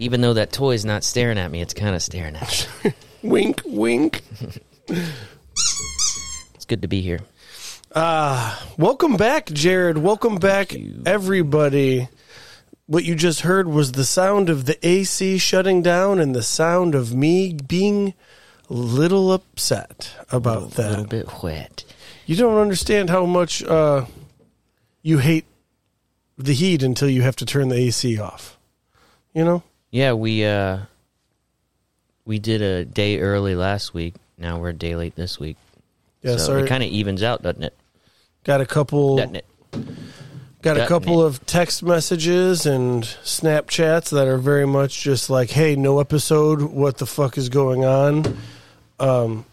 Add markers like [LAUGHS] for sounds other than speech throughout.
Even though that toy's not staring at me, it's kind of staring at me. [LAUGHS] Wink, wink. [LAUGHS] It's good to be here. Welcome back, Jared. Welcome back, everybody. What you just heard was the sound of the AC shutting down and the sound of me being a little upset about A that. little bit wet. You don't understand how much uh, you hate the heat until you have to turn the AC off. You know? Yeah, we uh we did a day early last week. Now we're a day late this week. Yeah, so sorry. it kind of evens out, doesn't it? got a couple Doesn't it? got a couple of text messages and Snapchats that are very much just like, "Hey, no episode. What the fuck is going on?" Um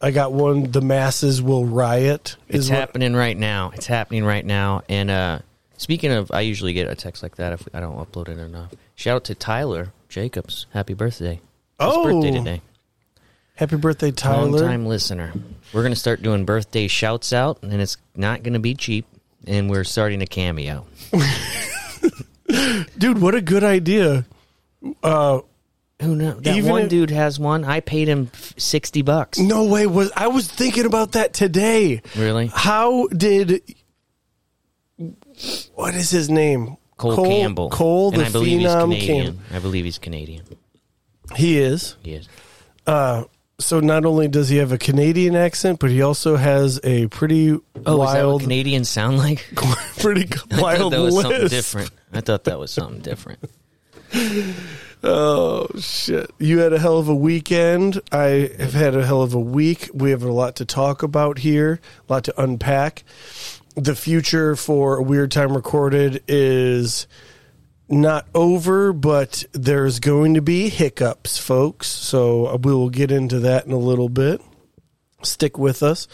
I got one the masses will riot It's is what happening right now. It's happening right now. And uh speaking of, I usually get a text like that if I don't upload it enough. Shout out to Tyler Jacobs. Happy birthday! His Oh, birthday today. Happy birthday, Tyler. Long Tyler. time listener. We're gonna start doing birthday shouts out, and it's not gonna be cheap. And we're starting a cameo. [LAUGHS] Dude, what a good idea. Uh Who knows? That Even one if- dude has one. I paid him f- sixty bucks. no way was I was thinking about that today. Really? How did what is his name? Cole, Campbell. Cole, and the I believe he's Canadian. Cam- I believe he's Canadian. He is. He is. Uh, so not only does he have a Canadian accent, but he also has a pretty Oh, is that what wild, Canadians sound like? [LAUGHS] pretty [LAUGHS] wild that was something different. I thought that was something different. [LAUGHS] Oh shit! You had a hell of a weekend. I have had a hell of a week. We have a lot to talk about here, a lot to unpack. The future for Weird Time Recorded is not over, but there's going to be hiccups, folks. So we will get into that in a little bit. Stick with us.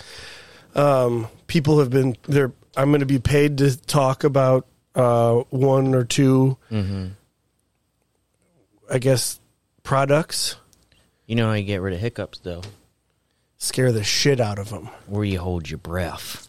Um, people have been there. I'm going to be paid to talk about uh, one or 2 I guess, products. You know how you get rid of hiccups, though? Scare the shit out of them. Where you hold your breath.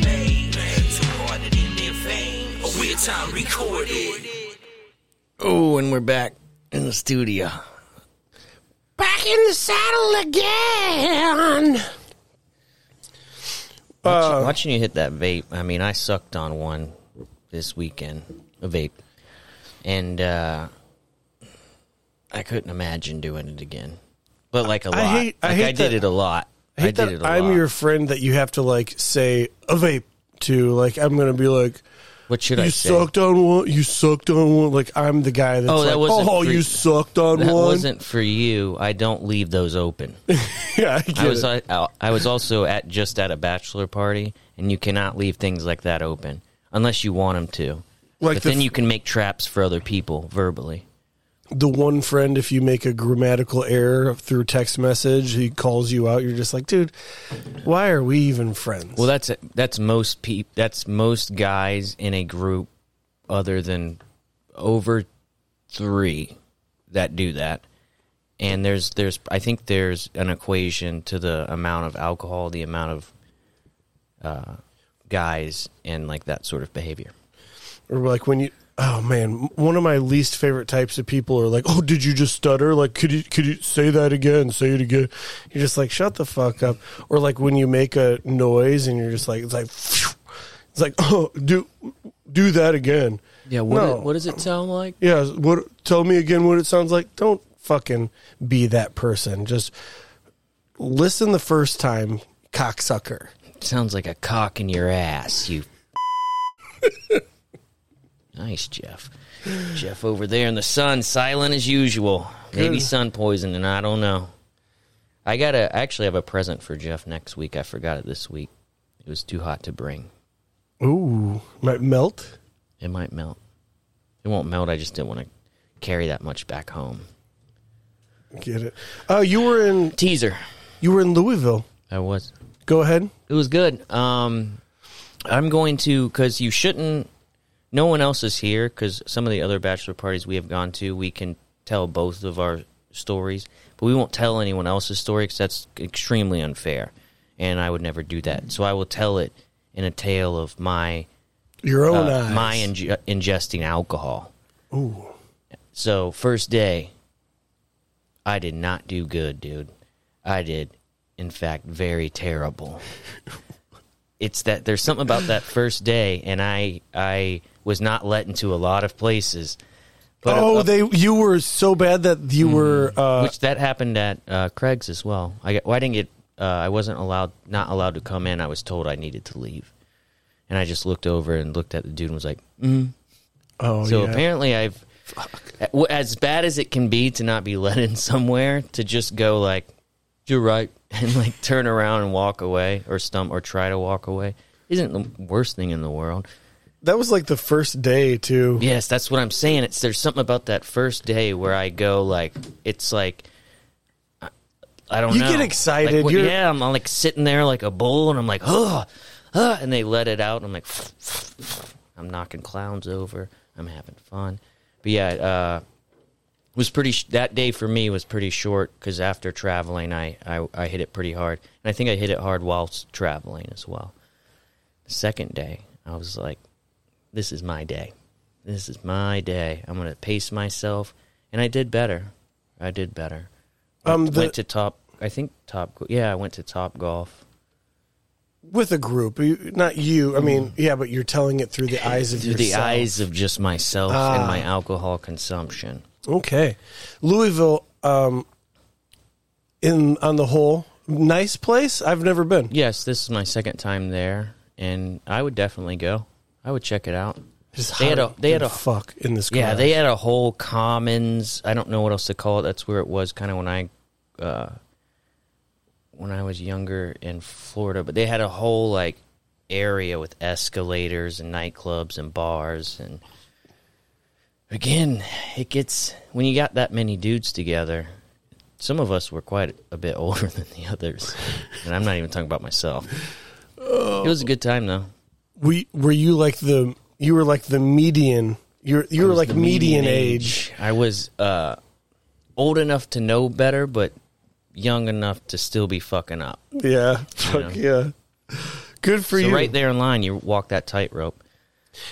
vein, a time recorded. Oh, and we're back in the studio. Back in the saddle again. Watching, watching you hit that vape, I mean, I sucked on one this weekend, a vape, and uh, I couldn't imagine doing it again. But like a lot, I hate- I like hate I did that- it a lot. I hate did that it a I'm lot. your friend that you have to like say a vape to. Like I'm gonna be like, What should you I say? sucked on one. You sucked on one. Like I'm the guy that's Oh, that like, wasn't oh, you sucked on one? That one. wasn't for you. I don't leave those open. [LAUGHS] yeah, I, get I was it. I, I was also at just at a bachelor party, and you cannot leave things like that open unless you want them to. Like but the then f- you can make traps for other people verbally. The one friend. If you make a grammatical error through text message, he calls you out. You're just like, dude, why are we even friends? Well, that's it. that's most peop, That's most guys in a group, other than over three, that do that. And there's there's I think there's an equation to the amount of alcohol, the amount of uh, guys, and like that sort of behavior. or like when you oh man one of my least favorite types of people are like oh did you just stutter like could you could you say that again say it again you're just like shut the fuck up or like when you make a noise and you're just like it's like [LAUGHS] it's like [LAUGHS] oh do do that again Yeah. What No. what does it sound like? yeah what tell me again what it sounds like don't fucking be that person just listen the first time cocksucker sounds like a cock in your ass. You. [LAUGHS] nice, Jeff. Jeff over there in the sun, silent as usual. Maybe Good. sun poisoning. I don't know. I gotta I actually have a present for Jeff next week. I forgot it this week. It was too hot to bring. ooh might melt It might melt. It won't melt. I just didn't want to carry that much back home. Get it? Uh, you were in Teaser. you were in Louisville. I was. Go ahead. It was good. Um, I'm going to because you shouldn't. No one else is here because some of the other bachelor parties we have gone to, we can tell both of our stories, but we won't tell anyone else's story because that's extremely unfair, and I would never do that. So I will tell it in a tale of my Your own uh, eyes. my inge- ingesting alcohol. Ooh. So first day, I did not do good, dude. I did, in fact, very terrible. [LAUGHS] it's that there's something about that first day, and I I was not let into a lot of places. But oh, up- they you were so bad that you were uh, which that happened at uh, Craig's as well. I got, well, I didn't get. Uh, I wasn't allowed, not allowed to come in. I was told I needed to leave, and I just looked over and looked at the dude and was like, oh so yeah. apparently, I've w- as bad as it can be to not be [LAUGHS] let in somewhere to just go like, "You're right," [LAUGHS] and like turn around and walk away or stump or try to walk away isn't the worst thing in the world. That was like the first day too. Yes, that's what I'm saying. It's there's something about that first day where I go like it's like I- I don't You know. get excited, Like, you're- yeah, I'm like sitting there like a bull, and I'm like, oh, and they let it out. And I'm like, [LAUGHS] I'm knocking clowns over. I'm having fun. But yeah, uh, was pretty. Sh- that day for me was pretty short because after traveling, I, I I hit it pretty hard, and I think I hit it hard whilst traveling as well. The second day, I was like, this is my day. This is my day. I'm going to pace myself. And I did better. I did better. Um, Went, the- went to top, I think top, yeah, I went to top golf. with a group, not you. I mean, yeah, but you're telling it through the [LAUGHS] eyes of Through yourself. the eyes of just myself Ah. and my alcohol consumption. Okay, Louisville. Um, in on the whole, nice place. I've never been. Yes, this is my second time there. And I would definitely go. I would check it out. Just They had a- they had a- fuck in this. Yeah, they had a whole commons. I don't know what else to call it. That's where it was kind of when I, uh, when I was younger in Florida. But they had a whole like area with escalators and nightclubs and bars. And again, it gets when you got that many dudes together. Some of us were quite a bit [LAUGHS] older than the others, and I'm not even talking about myself. It was a good time though. We were you like the you were like the median. You're you were like the median, age. I was uh, old enough to know better, but young enough to still be fucking up. Yeah, fuck yeah. Good for so you. right there in line, you walk that tightrope.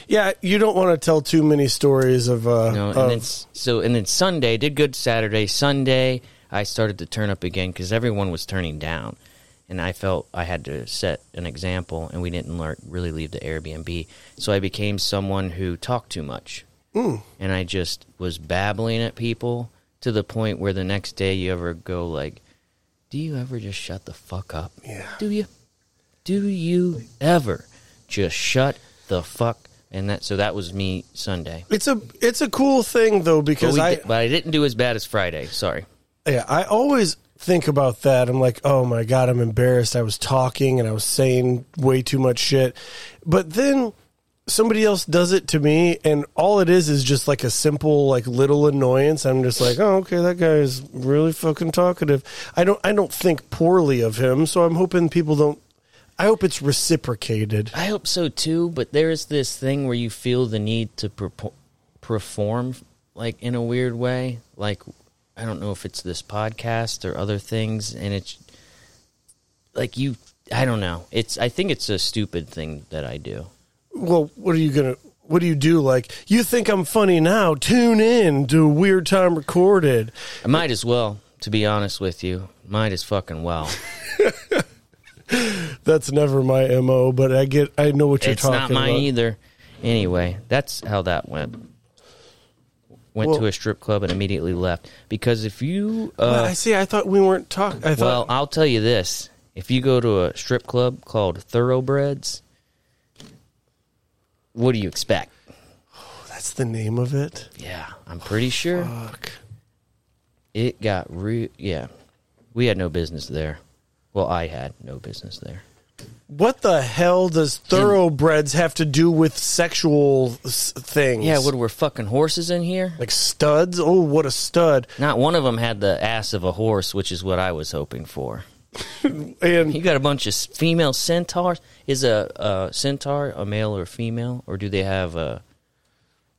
Yeah, you don't want to tell too many stories of. Uh, No, and of- then so and then Sunday did good. Saturday, Sunday, I started to turn up again because everyone was turning down, and I felt I had to set an example, and we didn't learn, really leave the Airbnb. So I became someone who talked too much, Mm. and I just was babbling at people to the point where the next day you ever go like, "Do you ever just shut the fuck up? Yeah. Do you? Do you ever just shut the fuck?" And that so that was me Sunday. it's a it's a cool thing though because we I di- but I didn't do as bad as Friday. Sorry. yeah I always think about that. I'm like, oh my god, I'm embarrassed. I was talking and I was saying way too much shit, but then somebody else does it to me, and all it is is just like a simple like little annoyance. I'm just like, oh okay, that guy is really fucking talkative. I don't I don't think poorly of him, so I'm hoping people don't. I hope it's reciprocated. I hope so too. But there is this thing where you feel the need to perpo- perform, like in a weird way. Like I don't know if it's this podcast or other things, and it's like you. I don't know. It's. I think it's a stupid thing that I do. well, what are you gonna? What do you do? Like, you think I'm funny now? Tune in to Weird Time Recorded. I might as well, to be honest with you. Might as fucking well. [LAUGHS] That's never my mo, but I get, I know what you're it's talking not mine about. either. Anyway, that's how that went. Went Well- to a strip club and immediately left because if you, uh, Well, I see. I thought we weren't talking. I well. I'll tell you this: if you go to a strip club called Thoroughbreds, what do you expect? [SIGHS] that's the name of it. Yeah, I'm pretty sure Fuck. it got re. Yeah, we had no business there. Well, I had no business there. What the hell does thoroughbreds have to do with sexual s- things? Yeah, what we're fucking horses in here? like studs? Oh, what a stud! Not one of them had the ass of a horse, which is what I was hoping for. [LAUGHS] And You got a bunch of s- female centaurs. Is a, a centaur a male or female, or do they have a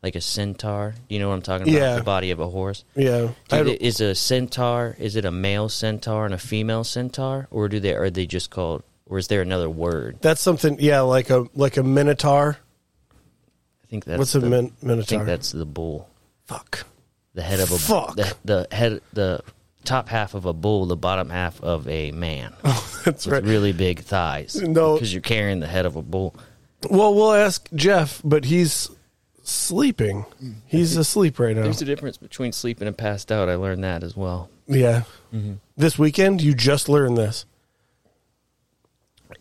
like a centaur? Do you know what I'm talking about? Yeah. The body of a horse. yeah, I they, is a centaur? Is it a male centaur and a female centaur, or do they are they just called? Or is there another word? that's something. Yeah, like a like a minotaur. I think that's What's a the, min- I think that's the bull. fuck. The head of a bull. Fuck. The, the head the top half of a bull, the bottom half of a man [LAUGHS] Oh, That's with right. really big thighs. No. because you're carrying the head of a bull. Well, we'll ask Jeff, but he's sleeping. He's asleep right now. There's a difference between sleeping and passed out. I learned that as well. Yeah. Mm-hmm. This weekend, you just learned this.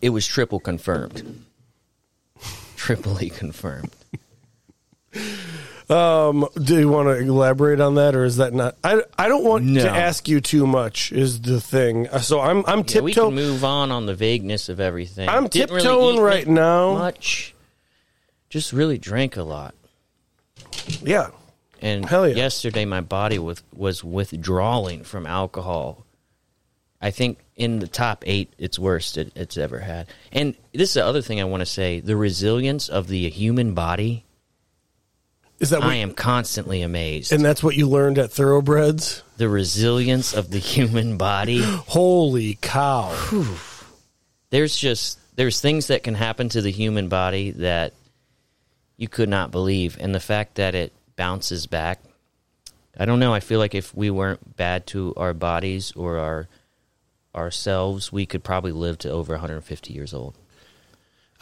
It was triple confirmed. Triply confirmed. Um, do you want to elaborate on that, or is that not? I I don't want No. to ask you too much. Is the thing? Uh, So I'm I'm Yeah, we can move on on the vagueness of everything. I'm Didn't tiptoeing eat right now. Much. Just really drank a lot. yeah. And yeah. yesterday, my body was was withdrawing from alcohol. I think in the top eight, it's worst it, it's ever had. And this is the other thing I want to say: the resilience of the human body. Is that what, I am constantly amazed. and that's what you learned at Thoroughbreds? the resilience of the human body. [GASPS] Holy cow! There's just there's things that can happen to the human body that you could not believe, and the fact that it bounces back. I don't know. I feel like if we weren't bad to our bodies or our ourselves, we could probably live to over 150 years old.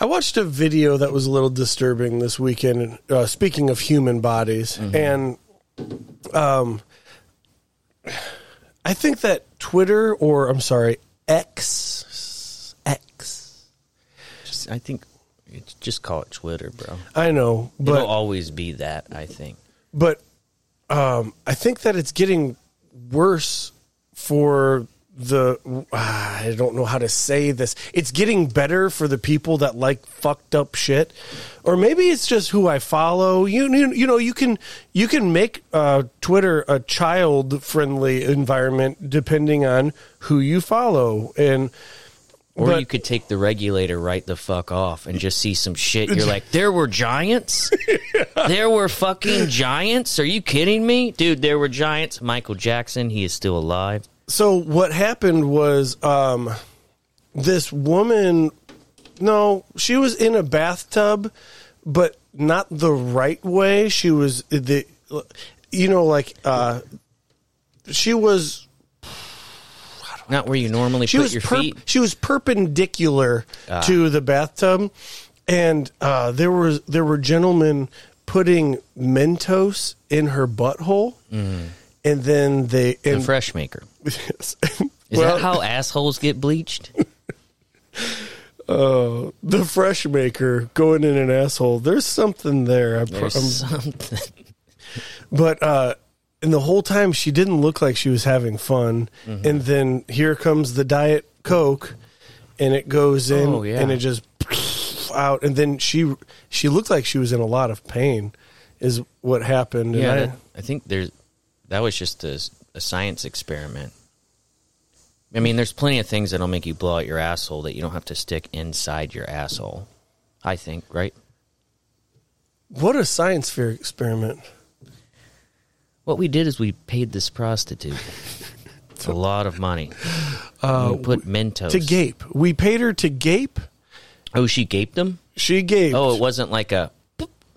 I watched a video that was a little disturbing this weekend. Uh, speaking of human bodies, and um, I think that Twitter, or I'm sorry, X, X. Just, I think it's, just call it Twitter, bro. I know, It'll but always be that. I think. but um, I think that it's getting worse for the. ah, I don't know how to say this. It's getting better for the people that like fucked up shit, or maybe it's just who I follow. You you, you know you can you can make uh, Twitter a child friendly environment depending on who you follow and. Or But- you could take the regulator right the fuck off and just see some shit. You're [LAUGHS] like, there were giants? There were fucking giants? Are you kidding me? Dude, there were giants. Michael Jackson, he is still alive. So what happened was um, this woman. No, she was in a bathtub, but not the right way. She was the, you know, like uh, she was. Not where you normally She put was your perp- feet. Ah. she was perpendicular to the bathtub, and uh, there was there were gentlemen putting Mentos in her butthole, and then they Mm. The and fresh maker. Yes. Is Well, that how assholes get bleached? [LAUGHS] the fresh maker going in an asshole. There's something there. I There's um, something. [LAUGHS] but uh, and the whole time she didn't look like she was having fun. Mm-hmm. And then here comes the diet coke, and it goes in, Oh, yeah. and it just [LAUGHS] out. And then she she looked like she was in a lot of pain. Is what happened. Yeah, I- I think there's that was just a, a science experiment. I mean, there's plenty of things that'll make you blow out your asshole that you don't have to stick inside your asshole. I think, right? what a science fair experiment. What we did is we paid this prostitute [LAUGHS] a lot of money. Uh, we put Mentos To gape, we paid her to gape. Oh, she gaped them. She gaped. Oh, it wasn't like a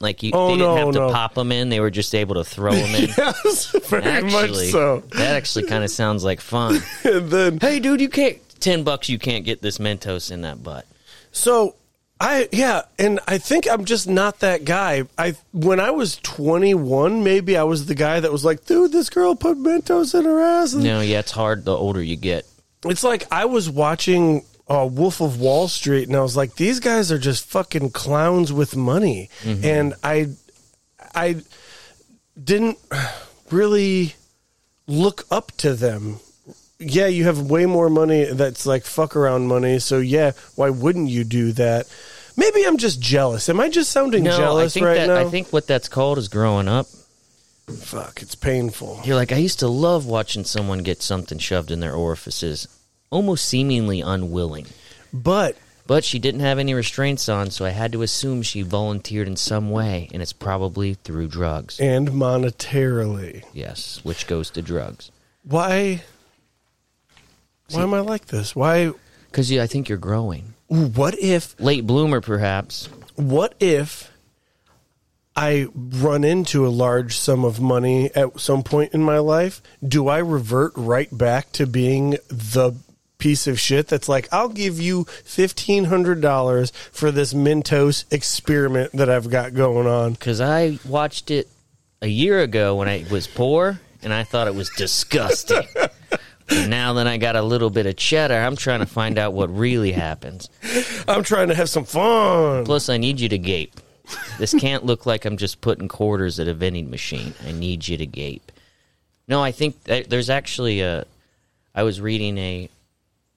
like you. Oh, they didn't no, have to no. pop them in. They were just able to throw them in. [LAUGHS] yes, very much so. that actually kind of sounds like fun. [LAUGHS] And then hey, dude, you can't ten bucks. You can't get this Mentos in that butt. So I yeah, and I think I'm just not that guy. I when I was 21, maybe I was the guy that was like, dude, this girl put Mentos in her ass. And No, yeah, it's hard the older you get. It's like I was watching uh, Wolf of Wall Street, and I was like, these guys are just fucking clowns with money, and I I didn't really look up to them. yeah, you have way more money that's like fuck around money. So yeah, why wouldn't you do that? Maybe I'm just jealous. Am I just sounding No, I jealous think right that now? I think what that's called is growing up. fuck, it's painful. You're like, I used to love watching someone get something shoved in their orifices, almost seemingly unwilling. But But she didn't have any restraints on, so I had to assume she volunteered in some way, and it's probably through drugs. and monetarily, Yes, which goes to drugs. why? Why am I like this? Why? Because I think you're growing. What if? Late bloomer, perhaps. What if I run into a large sum of money at some point in my life? Do I revert right back to being the piece of shit that's like, I'll give you $1,500 for this Mentos experiment that I've got going on? Because I watched it a year ago when I was poor, and I thought it was disgusting. now that I got a little bit of cheddar, I'm trying to find out what really happens. I'm trying to have some fun. Plus, I need you to gape. This can't look like I'm just putting quarters at a vending machine. I need you to gape. No, I think there's actually a. I was reading a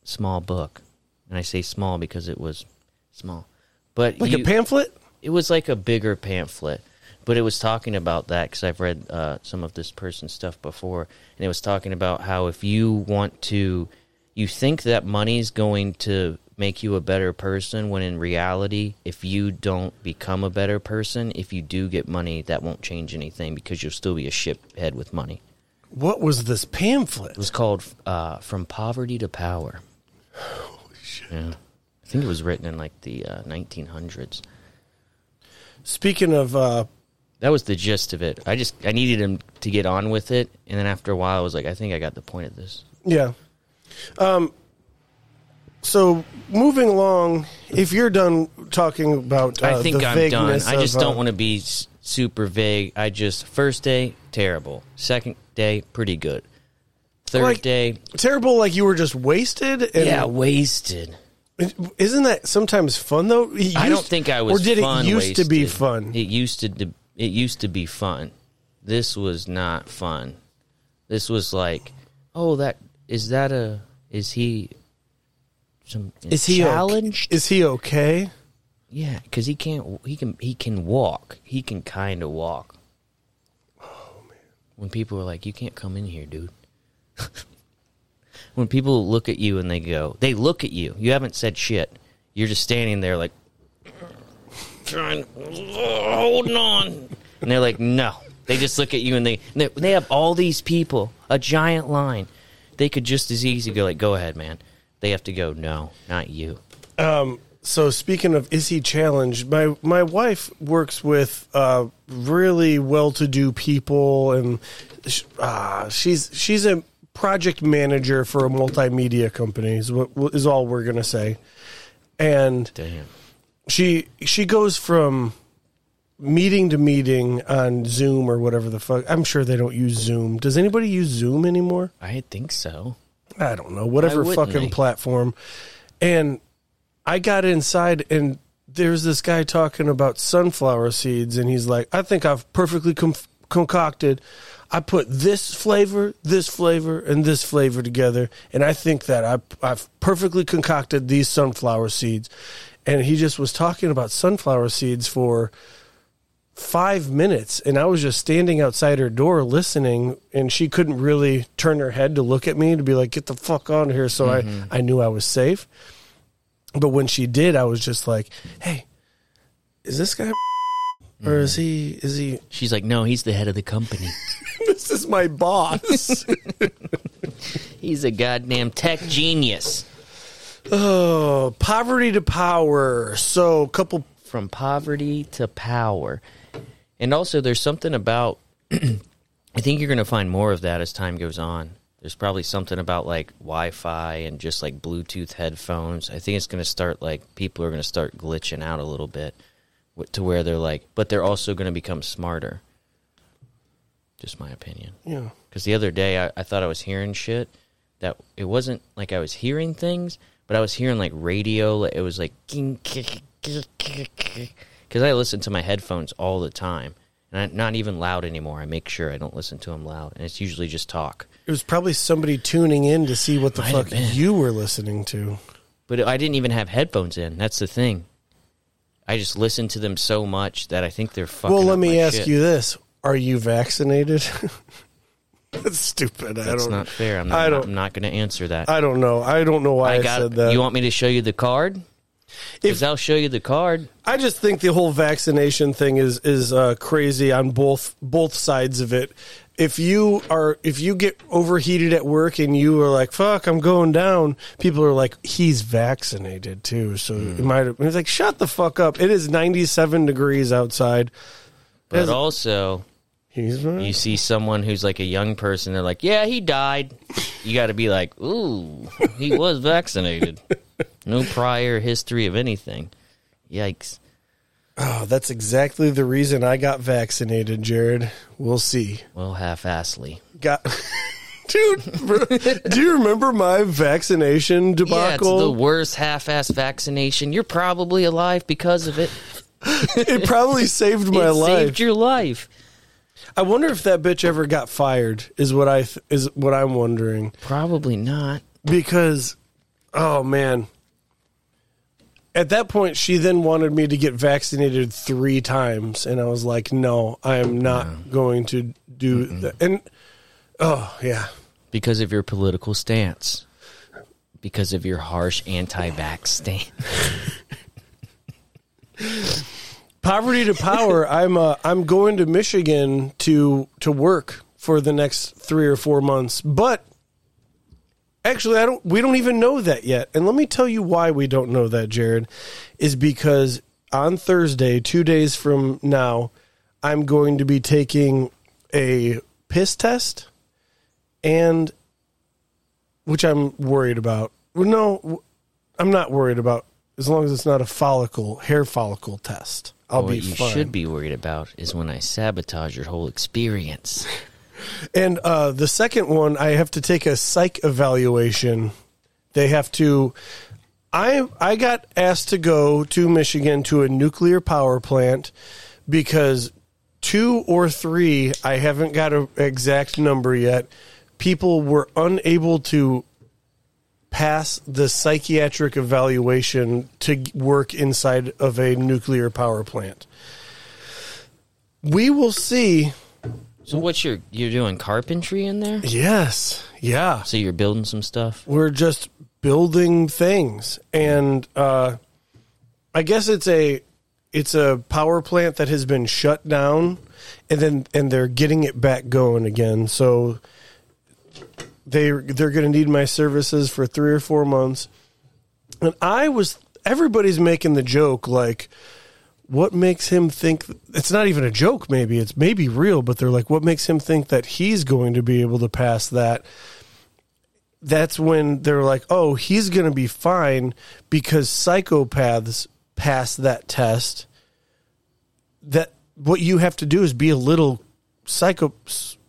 small book, and I say small because it was small, but Like you- a pamphlet? it was like a bigger pamphlet, but it was talking about that because I've read uh, some of this person's stuff before, and it was talking about how if you want to, you think that money's going to make you a better person, when in reality, if you don't become a better person, if you do get money, that won't change anything because you'll still be a shithead with money. What was this pamphlet? It was called uh, "From Poverty to Power." Shit! Yeah, I think it was written in like the uh, 1900s. Speaking of, uh, That was the gist of it. I just I needed him to get on with it, and then after a while, I was like, I think I got the point of this. yeah. Um, so moving along, if you're done talking about, uh, I think the I'm done. vagueness I just of, don't uh, want to be s- super vague. I just first day terrible, second day pretty good, third Like- day terrible. Like you were just wasted. And yeah wasted. Isn't that sometimes fun though? It I don't think I was. Or did it used to be fun? It used to. It used to be fun. This was not fun. This was like, oh, that is that a is he some Is he challenged? Okay? Is he okay? Yeah, because he can't. He can. He can walk. He can kind of walk. Oh man! When people are like, "You can't come in here, dude." [LAUGHS] when people look at you and they go, they look at you. You haven't said shit. You're just standing there like, trying, holding on, and they're like, "No." They just look at you and they they, have all these people, a giant line. They could just as easy go like, "Go ahead, man." They have to go, "No, not you." Um, So speaking of is he challenged? My my wife works with uh, really well-to-do people, and sh- uh, she's she's a project manager for a multimedia company. Is what is all we're gonna say. And Damn. she she goes from meeting to meeting on Zoom or whatever the fuck. I'm sure they don't use Zoom. Does anybody use Zoom anymore? I think so. I don't know, whatever fucking platform. And I got inside and there's this guy talking about sunflower seeds and he's like, I think I've perfectly com- concocted. I put this flavor, this flavor, and this flavor together, and I think that I, I've perfectly concocted these sunflower seeds. And he just was talking about sunflower seeds for five minutes and I was just standing outside her door listening and she couldn't really turn her head to look at me to be like, get the fuck out of here. So I, mm-hmm. I knew I was safe. But when she did, I was just like, Hey, is this guy or is he, is he, She's like, no, he's the head of the company. [LAUGHS] this is my boss. [LAUGHS] he's a goddamn tech genius. oh, poverty to power. So a couple, From poverty to power. And also, there's something about, [CLEARS THROAT] I think you're going to find more of that as time goes on. There's probably something about like Wi Fi and just like Bluetooth headphones. I think it's going to start like people are going to start glitching out a little bit to where they're like, but they're also going to become smarter. Just my opinion. yeah. Because the other day I, I thought I was hearing shit that it wasn't like I was hearing things, but I was hearing like radio. like, It was like because I listen to my headphones all the time, And I, not even loud anymore. I make sure I don't listen to them loud, and it's usually just talk. It was probably somebody tuning in to see what the Might fuck you were listening to. But I didn't even have headphones in. That's the thing. I just listen to them so much that I think they're fucking. well, let me ask shit. you this: Are you vaccinated? [LAUGHS] That's stupid. I That's don't. not fair. I'm I not, don't- I'm not going to answer that. I don't know. I don't know why I, I got. said that. You want me to show you the card? Because I'll show you the card. I just think the whole vaccination thing is is uh, crazy on both both sides of it. If you are if you get overheated at work and you are like fuck I'm going down, people are like he's vaccinated too. So Hmm. it might have it's like shut the fuck up. It is 97 degrees outside. But As- also, He's you see someone who's like a young person. They're like, "Yeah, he died." You got to be like, "Ooh, he was vaccinated. [LAUGHS] No prior history of anything." Yikes! Oh, that's exactly the reason I got vaccinated, Jared. We'll see. Well, half-assly. Got [LAUGHS] Dude, do you remember my vaccination debacle? Yeah, it's the worst half-ass vaccination. You're probably alive because of it. [LAUGHS] it probably saved my it life. saved your life. I wonder if that bitch ever got fired. Is what I th- is what I'm wondering Probably not. because, oh man. At that point, she then wanted me to get vaccinated three times, and I was like, "No, I am not going to do that." And oh yeah, Because of your political stance. Because of your harsh anti-vax stance. [LAUGHS] poverty to power. I'm uh, I'm going to Michigan to to work for the next three or four months, but actually, I don't. We don't even know that yet. And let me tell you why we don't know that, Jared, is because on Thursday, two days from now, I'm going to be taking a piss test, and which I'm worried about. Well, No, I'm not worried about as long as it's not a follicle hair follicle test. I'll what be you fine. should be worried about is when I sabotage your whole experience. And uh, the second one, I have to take a psych evaluation. They have to. I I got asked to go to Michigan to a nuclear power plant because two or three, I haven't got an exact number yet. People were unable to pass the psychiatric evaluation to work inside of a nuclear power plant. We will see. So what's your you're doing carpentry in there? Yes. Yeah. So you're building some stuff? we're just building things and uh i guess it's a it's a power plant that has been shut down and then and they're getting it back going again so they they're going to need my services for 3 or 4 months and i was everybody's making the joke like what makes him think it's not even a joke maybe it's maybe real but they're like what makes him think that he's going to be able to pass that that's when they're like, oh, he's going to be fine because psychopaths pass that test. That what you have to do is be a little psycho.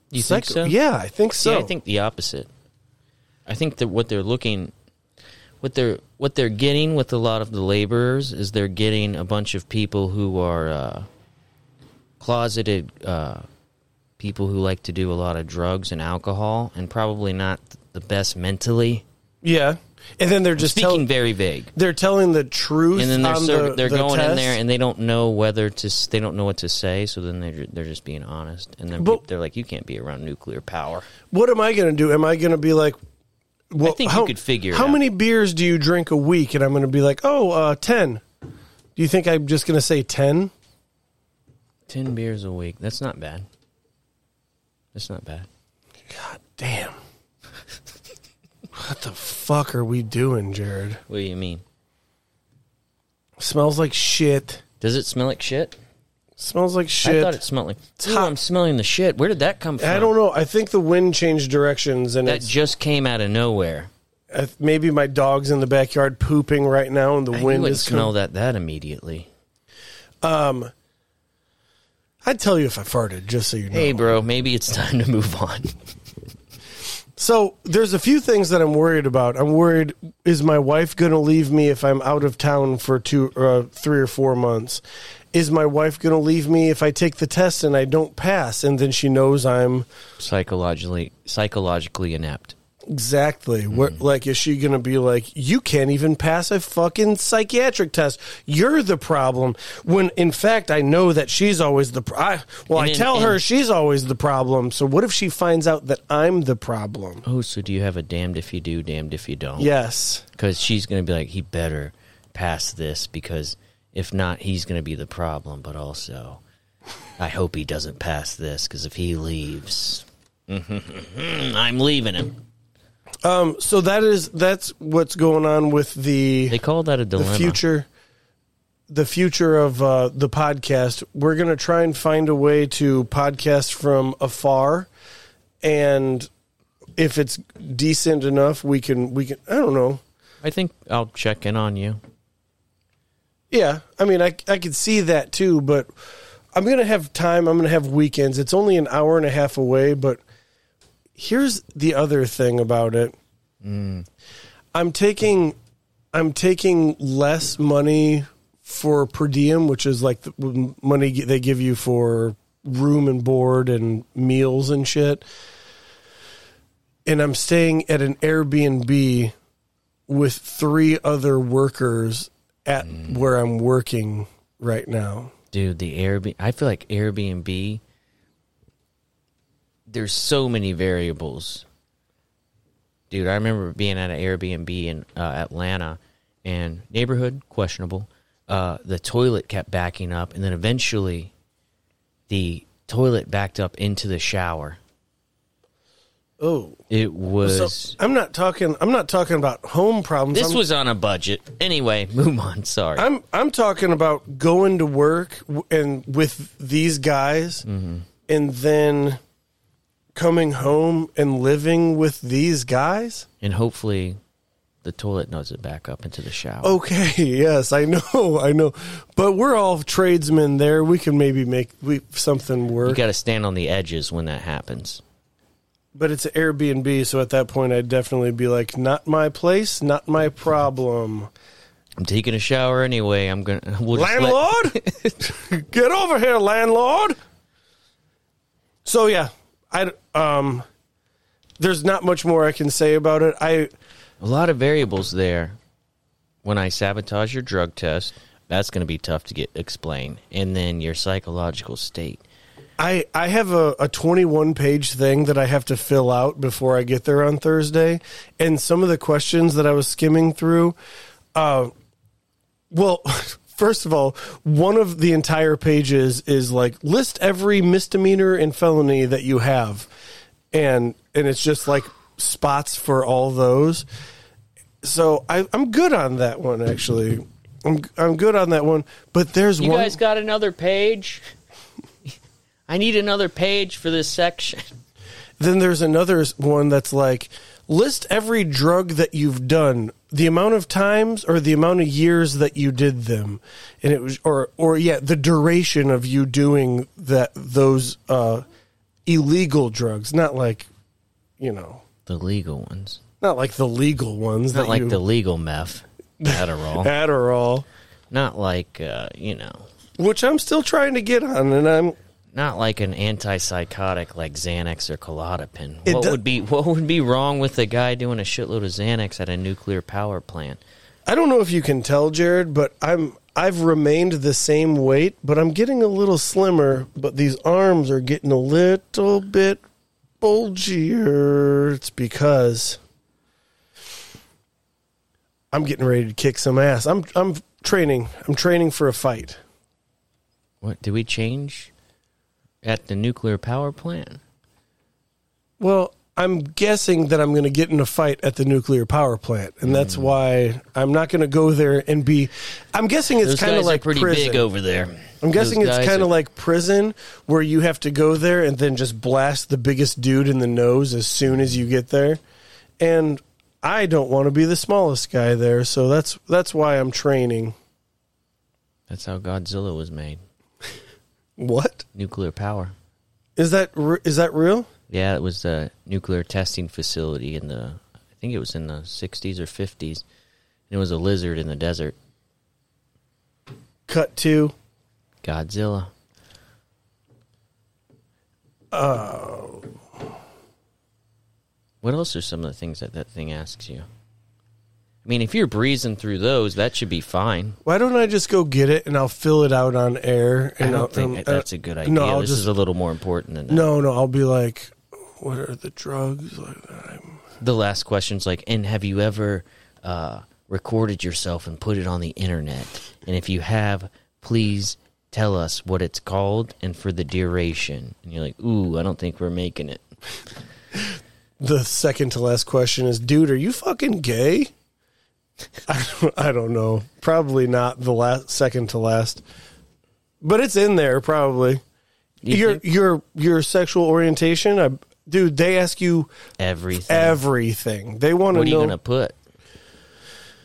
You think so? Yeah, I think so. See, I think the opposite. I think that what they're looking, what they're what they're getting with a lot of the laborers is they're getting a bunch of people who are uh, closeted uh, people who like to do a lot of drugs and alcohol, and probably not the best mentally. yeah, and then they're just Speaking telling very vague. they're telling the truth, and then they're the, they're the going in there and they don't know whether to s- they don't know what to say so then they're they're just being honest and then But- they're like you can't be around nuclear power what am I going to do? Am I going to be like? Well, I think you could figure it How many beers do you drink a week? And I'm going to be like, oh, uh, 10. Do you think I'm just going to say 10? 10 beers a week that's not bad that's not bad God damn. what the fuck are we doing, Jared? what do you mean Smells like shit. does it smell like shit Smells like shit. i thought it smelled like Ooh, i'm smelling the shit where did that come from I don't know. I think the wind changed directions, and that it's just came out of nowhere uh, maybe my dog's in the backyard pooping right now, and the I wind wouldn't is smell coming. that that immediately I'd tell you if I farted, just so you know. hey bro maybe it's time to move on [LAUGHS] So there's a few things that I'm worried about. I'm worried is my wife going to leave me if I'm out of town for two, uh, three or four months? Is my wife going to leave me if I take the test and I don't pass, and then she knows I'm Psychologically, psychologically inept. exactly hmm. what? Like, is she going to be like, you can't even pass a fucking psychiatric test? You're the problem. When in fact, I know that she's always the. Pro- I, well, And I in- tell her she's always the problem. So what if she finds out that I'm the problem? Oh, so do you have a damned if you do, damned if you don't? Yes. Because she's going to be like, he better pass this because if not, he's going to be the problem. But also, I hope he doesn't pass this because if he leaves, [LAUGHS] I'm leaving him. Um, so that is that's what's going on with the They call that a the dilemma. future the future of uh, the podcast. We're going to try and find a way to podcast from afar, and if it's decent enough, we can we can. I don't know. I think I'll check in on you. Yeah, I mean, I I could see that too, but I'm going to have time. I'm going to have weekends. It's only an hour and a half away, but here's the other thing about it. Mm. I'm taking I'm taking less money for per diem, which is like the money they give you for room and board and meals and shit. And I'm staying at an Airbnb with three other workers at where I'm working right now. Dude, the Airbnb. I feel like Airbnb. There's so many variables. Dude, I remember being at an Airbnb in uh, Atlanta, and neighborhood questionable. Uh, the toilet kept backing up, and then eventually, the toilet backed up into the shower. Oh, It so was. I'm not talking. I'm not talking about home problems. this I'm, was on a budget. Anyway, [LAUGHS] move on. Sorry. I'm I'm talking about going to work and with these guys, Mm-hmm. and then coming home and living with these guys. and hopefully, the toilet doesn't back up into the shower. Okay, [LAUGHS] yes, I know, I know, but we're all tradesmen there. We can maybe make we something work. You got to stand on the edges when that happens. But it's an Airbnb, so at that point, I'd definitely be like, "Not my place, not my problem." I'm taking a shower anyway. I'm gonna [LAUGHS] we'll just let- landlord [LAUGHS] get over here landlord so yeah i um there's not much more i can say about it i a lot of variables there. When I sabotage your drug test, that's going to be tough to get explained, and then your psychological state. I i have a, a 21 page thing that i have to fill out before i get there on thursday. And some of the questions that i was skimming through uh well [LAUGHS] first of all one of the entire pages is like list every misdemeanor and felony that you have. And and it's just like spots for all those. So I, i'm good on that one actually. I'm, I'm good on that one. But there's You one You guys got another page? I need another page for this section. [LAUGHS] Then there's another one that's like list every drug that you've done, the amount of times or the amount of years that you did them, and it was or or yeah, the duration of you doing that those uh, illegal drugs, not like you know, The legal ones, not like the legal ones, not like you, the legal meth, Adderall, [LAUGHS] Adderall, not like uh, you know, which I'm still trying to get on, and I'm not like an antipsychotic like Xanax or Klonopin. It What do- would be what would be wrong with a guy doing a shitload of Xanax at a nuclear power plant? I don't know if you can tell, Jared, but I'm I've remained the same weight, but I'm getting a little slimmer. But these arms are getting a little bit bulgier. It's because I'm getting ready to kick some ass. I'm I'm training. I'm training for a fight. What do we change at the nuclear power plant? Well, I'm guessing that I'm going to get in a fight at the nuclear power plant, and that's hmm. why I'm not going to go there and be. I'm guessing it's Those kind guys of like are pretty prison. big over there. I'm guessing Those it's guys kind of are- like prison where you have to go there and then just blast the biggest dude in the nose as soon as you get there. And I don't want to be the smallest guy there, so that's that's why I'm training. That's how Godzilla was made. What? Nuclear power. Is that re- is that real? Yeah, it was a nuclear testing facility in the. I think it was in the '60s or '50s. And It was a lizard in the desert. Cut to Godzilla. Oh. What else are some of the things that that thing asks you? I mean, if you're breezing through those, that should be fine. why don't I just go get it and I'll fill it out on air? I don't I'll- think um, that's uh, a good idea. No, I'll this just is a little more important than that. no, no. I'll be like, what are the drugs? Like? I'm- The last question's like, and have you ever uh, recorded yourself and put it on the internet? And if you have, please tell us what it's called and for the duration. And you're like, ooh, I don't think we're making it. [LAUGHS] The second to last question is, dude, are you fucking gay? [LAUGHS] I don't, I don't know. Probably not the last second to last, but it's in there probably. You your think? your your sexual orientation, I, dude. They ask you Everything. everything. They want to what are you know. going to put?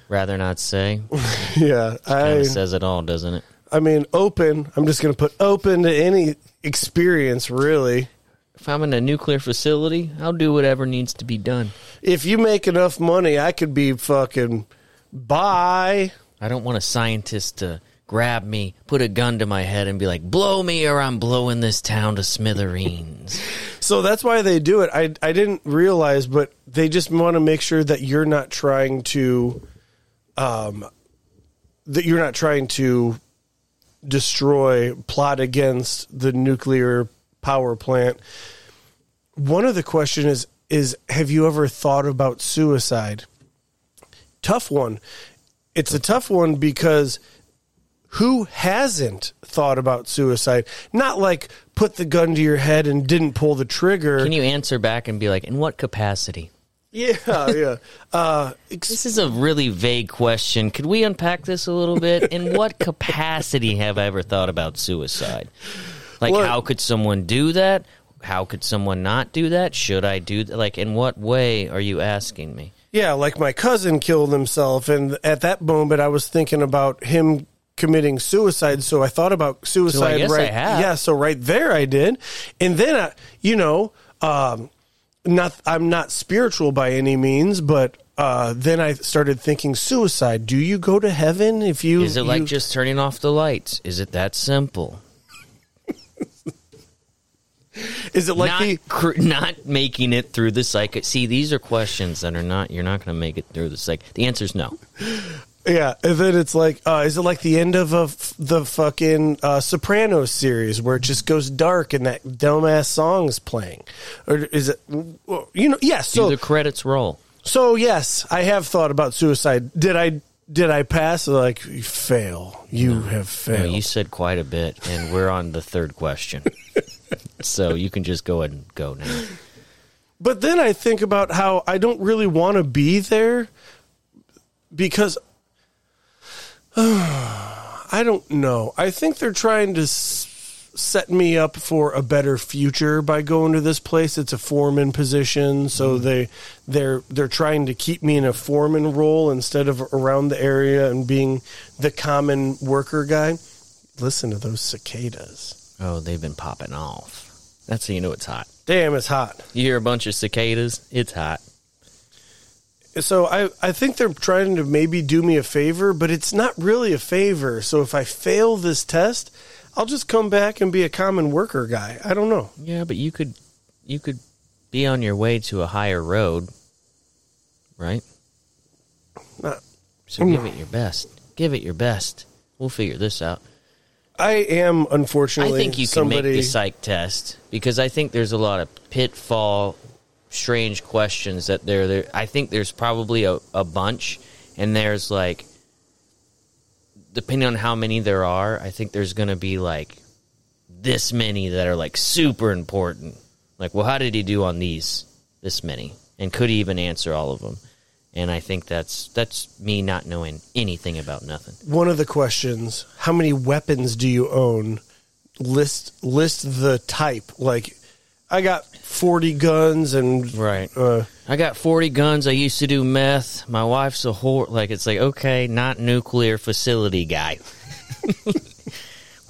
Rather not say. [LAUGHS] yeah, Kind I says it all, doesn't it? I mean, open. I'm just going to put open to any experience, really. If I'm in a nuclear facility, I'll do whatever needs to be done. If you make enough money, I could be fucking bye. I don't want a scientist to grab me, put a gun to my head, and be like, blow me or I'm blowing this town to smithereens. [LAUGHS] So that's why they do it. I I didn't realize, but they just want to make sure that you're not trying to, um, that you're not trying to destroy, plot against the nuclear power plant. One of the question is is have you ever thought about suicide? Tough one. It's a tough one because who hasn't thought about suicide? Not like put the gun to your head and didn't pull the trigger. Can you answer back and be like, in what capacity? yeah, [LAUGHS] yeah. Uh, ex- This is a really vague question. Could we unpack this a little bit? In what [LAUGHS] capacity have I ever thought about suicide? Like, Well- how could someone do that? How could someone not do that? Should I do that? Like, in what way are you asking me? Yeah, like my cousin killed himself, and at that moment, I was thinking about him committing suicide. So I thought about suicide. I right? have. Yeah. So right there, I did, and then I, you know, um, not I'm not spiritual by any means, but. Uh, then I started thinking suicide. Do you go to heaven if you? Is it like just turning off the lights? Is it that simple? [LAUGHS] Is it like not, the? cr- not making it through the psych. See, these are questions that are not. You're not going to make it through the psych. The answer is no. [LAUGHS] Yeah, and then it's like, uh, is it like the end of a f the fucking uh, Sopranos series where it just goes dark and that dumbass song is playing, or is it? You know, yes. Do So, the credits roll? so yes, I have thought about suicide. Did I? Did I pass? Like, you fail. You have No, failed. you said quite a bit, and we're on the third question. [LAUGHS] so you can just go and go now. But then I think about how I don't really want to be there because [SIGHS] I don't know. I think they're trying to s- set me up for a better future by going to this place. It's a foreman position, so mm-hmm. they they're they're trying to keep me in a foreman role instead of around the area and being the common worker guy. Listen to those cicadas. Oh, they've been popping off. That's how you know it's hot. Damn, it's hot. You hear a bunch of cicadas, it's hot. So I, I think they're trying to maybe do me a favor, but it's not really a favor. So if I fail this test, I'll just come back and be a common worker guy. I don't know. Yeah, but you could you could be on your way to a higher road, right? Not- So give mm. it your best. Give it your best. We'll figure this out. I am unfortunately. I think you can make the psych test because I think there's a lot of pitfall, strange questions that there. There, I think there's probably a, a bunch, and there's like, depending on how many there are, I think there's going to be like this many that are like super important. Like, well, how did he do on these? This many, and could he even answer all of them? And I think that's that's me not knowing anything about nothing. one of the questions: How many weapons do you own? List list the type. Like, I got forty guns and Right. Uh, I got 40 guns. I used to do meth. My wife's a whore. Like, it's like, okay, not nuclear facility guy. [LAUGHS]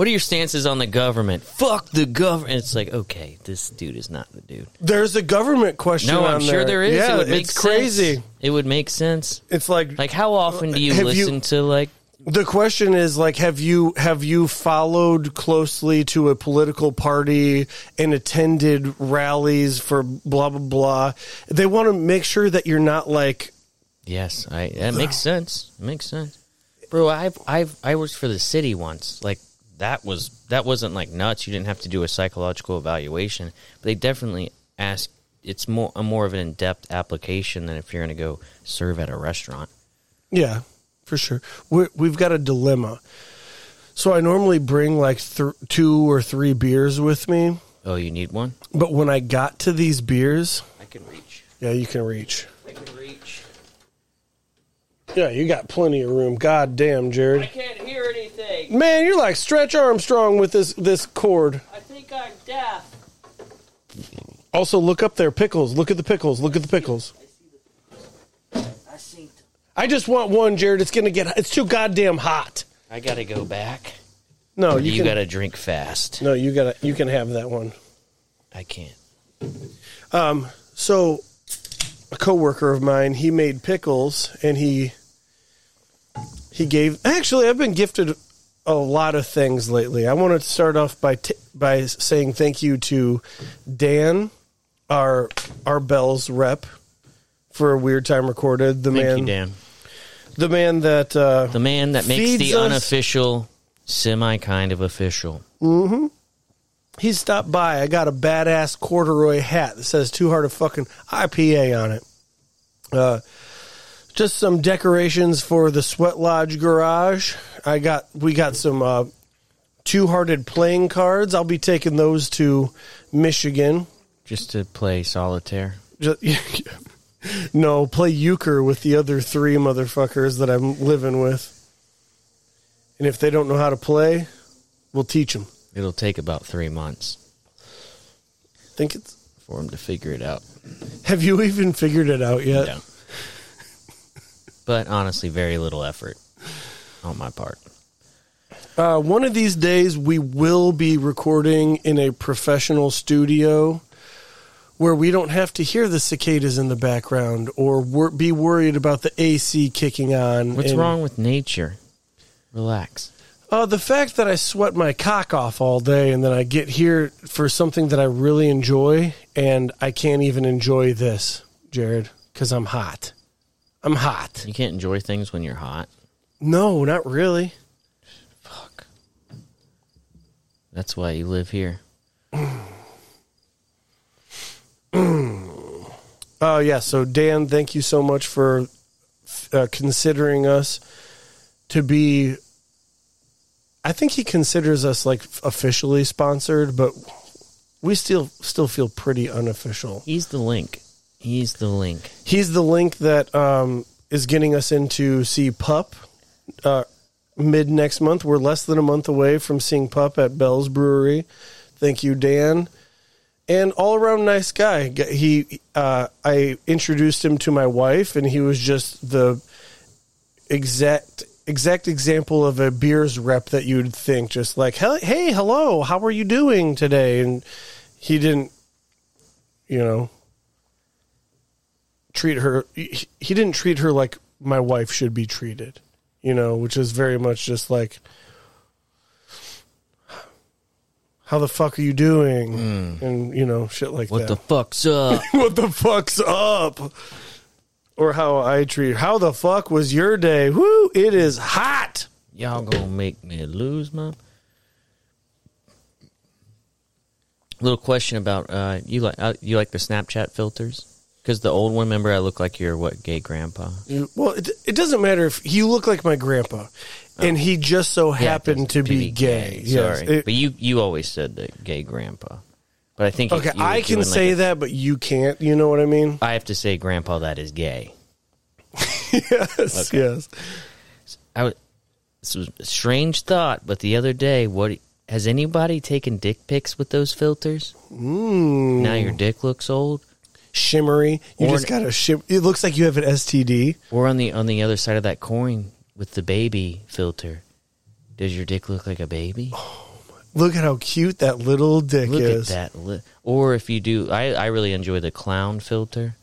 What are your stances on the government? Fuck the government. It's like, okay, this dude is not the dude. There's a government question. No, I'm sure there is. Yeah, it would make it's crazy. sense. It would make sense. It's like Like, how often do you Have you- listen to like? the question is like have you have you followed closely to a political party and attended rallies for blah blah blah they want to make sure that you're not like Yes, I. That makes sense. It makes sense, bro. I've I've I worked for the city once. Like that was that wasn't like nuts. You didn't have to do a psychological evaluation, but they definitely ask. It's more a more of an in depth application than if you're going to go serve at a restaurant. yeah for sure We're, we've got a dilemma so i normally bring like th- two or three beers with me Oh, you need one? but when i got to these beers I can reach. yeah you can reach. Yeah you got plenty of room god damn jared I can't hear anything. man you're like stretch armstrong with this this cord I think I'm deaf. Also, look up there. Pickles. Look at the pickles. Look at the pickles. I see. I just want one, Jared. It's gonna get. It's too goddamn hot. I got to go back. No, You, you, can. got to drink fast. no, you gotta. You can have that one. I can't. Um. So, a coworker of mine, he made pickles, and he he gave. Actually, I've been gifted a lot of things lately. I want to start off by t- by saying thank you to Dan, our our Bell's rep, for a weird time recorded. The Thank man, you, Dan. the man that uh, The man that makes Feeds the us- unofficial, semi kind of official. he stopped by. I got a badass corduroy hat that says "Two Hearted Fucking IPA" on it. Uh, just some decorations for the Sweat Lodge garage. I got we got some uh, two hearted playing cards. I'll be taking those to Michigan. Just to play solitaire. Just, [LAUGHS] no, play euchre with the other three motherfuckers that I'm living with. And if they don't know how to play, we'll teach them. It'll take about three months Think it's. for them to figure it out. Have you even figured it out yet? Yeah. But honestly, very little effort on my part. Uh, one of these days, we will be recording in a professional studio where we don't have to hear the cicadas in the background or wor- be worried about the AC kicking on. What's And, wrong with nature? Relax. Uh, the fact that I sweat my cock off all day and then I get here for something that I really enjoy and I can't even enjoy this, Jared, because I'm hot. I'm hot. You can't enjoy things when you're hot. No, not really. Fuck. That's why you live here. [CLEARS THROAT] Oh yeah. So Dan, thank you so much for uh, considering us to be. I think he considers us like officially sponsored, but we still still feel pretty unofficial. He's the link. He's the link. He's the link that um, is getting us into see Pup uh, mid next month. We're less than a month away from seeing Pup at Bell's Brewery. Thank you, Dan. And all around nice guy. He, uh, I introduced him to my wife, and he was just the exact exact example of a beers rep that you'd think. Just like, hey, hey, hello, how are you doing today? And he didn't, you know, treat her he he didn't treat her like my wife should be treated you know which is very much just like how the fuck are you doing and you know shit like. What that the fuck's [LAUGHS] up? what the fuck's up or how i treat how the fuck was your day whoo it is hot Y'all gonna make me lose my. Little question about uh, you like uh, you like the Snapchat filters because the old one. Remember, I look like your what gay grandpa. You- well it, it doesn't matter if you look like my grandpa and he just so happened to be gay, Yes. Sorry, It- but you you always said that gay grandpa. But I think okay i can like say a- that but you can't you know what i mean I have to say, grandpa, that is gay. [LAUGHS] yes yes I was, this was a strange thought, but the other day, what has anybody taken dick pics with those filters? Mm. Now your dick looks old. Shimmery. You Or- just got a shim. It looks like you have an STD. Or on the on the other side of that coin with the baby filter, does your dick look like a baby? Oh, look at how cute that little dick Look is. at that. Li- Or if you do, I I really enjoy the clown filter.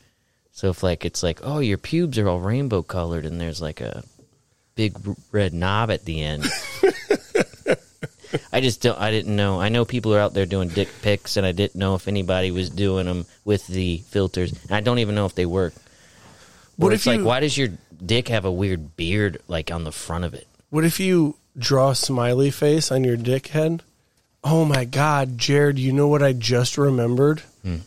So if like it's like, oh, your pubes are all rainbow colored, and there's like a big red knob at the end. [LAUGHS] I just don't. I didn't know. I know people are out there doing dick pics, and I didn't know if anybody was doing them with the filters. And I don't even know if they work. What if it's like? Why does your dick have a weird beard like on the front of it? What if you draw a smiley face on your dick head? Oh my God, Jared, you know what I just remembered? Hmm.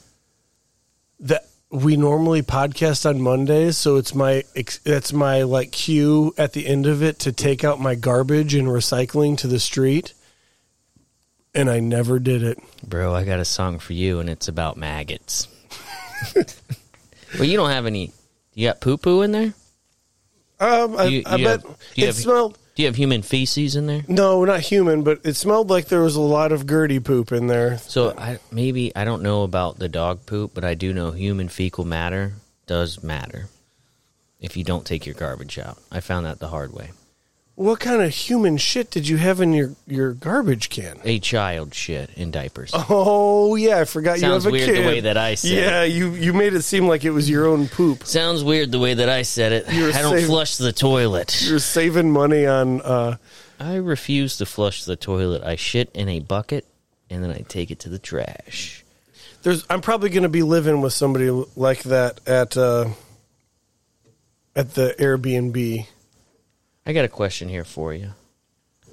That we normally podcast on Mondays, so it's my that's my like cue at the end of it to take out my garbage and recycling to the street. And I never did it. Bro, I got a song for you, and it's about maggots. well, you don't have any. You got poo poo in there? Um, I, You- I you bet have- do you it have- smelled. Do you have human feces in there? No, not human, but it smelled like there was a lot of Gertie poop in there. So I maybe I don't know about the dog poop, but I do know human fecal matter does matter if you don't take your garbage out. I found that the hard way. What kind of human shit did you have in your, your garbage can? A child shit in diapers. Oh yeah, I forgot you Sounds have a weird kid. the way that I said Yeah, it. you you made it seem like it was your own poop. Sounds weird the way that I said it. You're I don't saving- flush the toilet. You're saving money on. Uh, I refuse to flush the toilet. I shit in a bucket and then I take it to the trash. there's. I'm probably going to be living with somebody like that at uh, at the Airbnb. I got a question here for you.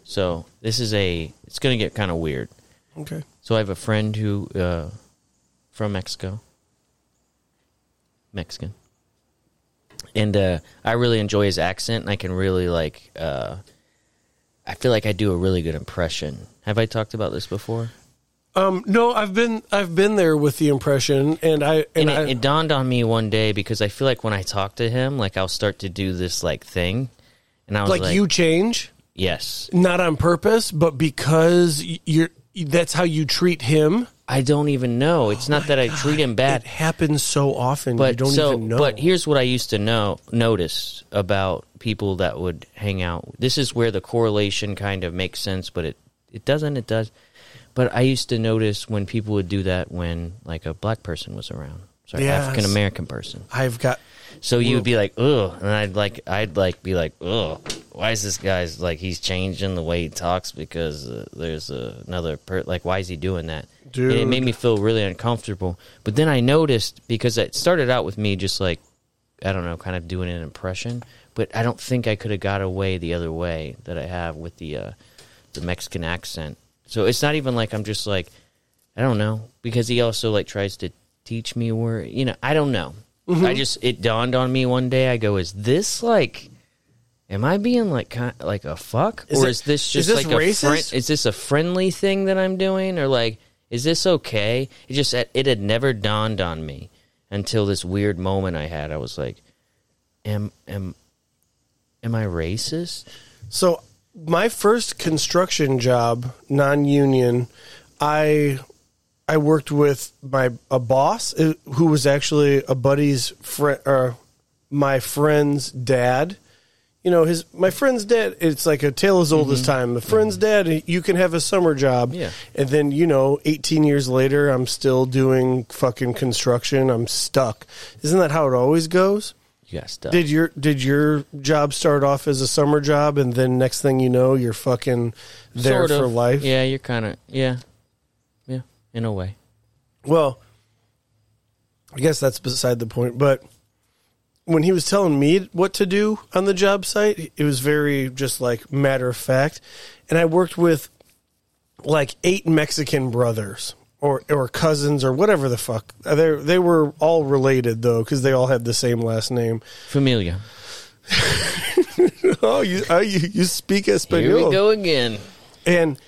So this is a. It's going to get kind of weird. Okay. So I have a friend who uh, from Mexico, Mexican, and uh, I really enjoy his accent, and I can really like. Uh, I feel like I do a really good impression. Have I talked about this before? Um, no, I've been I've been there with the impression, and I and, And, I, it, it dawned on me one day because I feel like when I talk to him, like I'll start to do this like thing, and I was like, like, you change, yes, not on purpose, but because you're. That's how you treat him. I don't even know. It's not that I oh treat him bad. It happens so often. but you don't so, even know. But here's what I used to know notice about people that would hang out. This is where the correlation kind of makes sense, but it it doesn't. It does. But I used to notice when people would do that when like a black person was around, sorry, Yes. African American person. I've got So you would be like, ugh, and I'd like, I'd like be like, ugh, why is this guy's like he's changing the way he talks because uh, there's uh, another per like why is he doing that? And it made me feel really uncomfortable. But then I noticed because it started out with me just like I don't know, kind of doing an impression, but I don't think I could have got away the other way that I have with the uh, the Mexican accent. So it's not even like I'm just like I don't know because he also like tries to teach me where you know I don't know. Mm-hmm. I just it dawned on me one day. I go, is this like? Am I being like kind like a fuck, Is or it- is this is just this like a racist? friend? Is this a friendly thing that I'm doing, or like is this okay? It just it had never dawned on me until this weird moment I had. I was like, am am am I racist? So my first construction job, non-union, I I worked with my a boss uh, who was actually a buddy's friend, or my friend's dad. You know, his my friend's dad. It's like a tale as old as time. The friend's dad. You can have a summer job, Yeah. and then you know, eighteen years later, I'm still doing fucking construction. I'm stuck. Isn't that how it always goes? You got stuff. Did your did your job start off as a summer job and then next thing you know you're fucking there Sort of. for life? Yeah, you're kind of yeah, in a way. Well, I guess that's beside the point, but when he was telling me what to do on the job site, it was very just like matter of fact. And I worked with like eight Mexican brothers or or cousins or whatever the fuck. Uh, they they were all related though cuz they all had the same last name. Familia. [LAUGHS] Oh, you oh, you, you speak Here we go again. And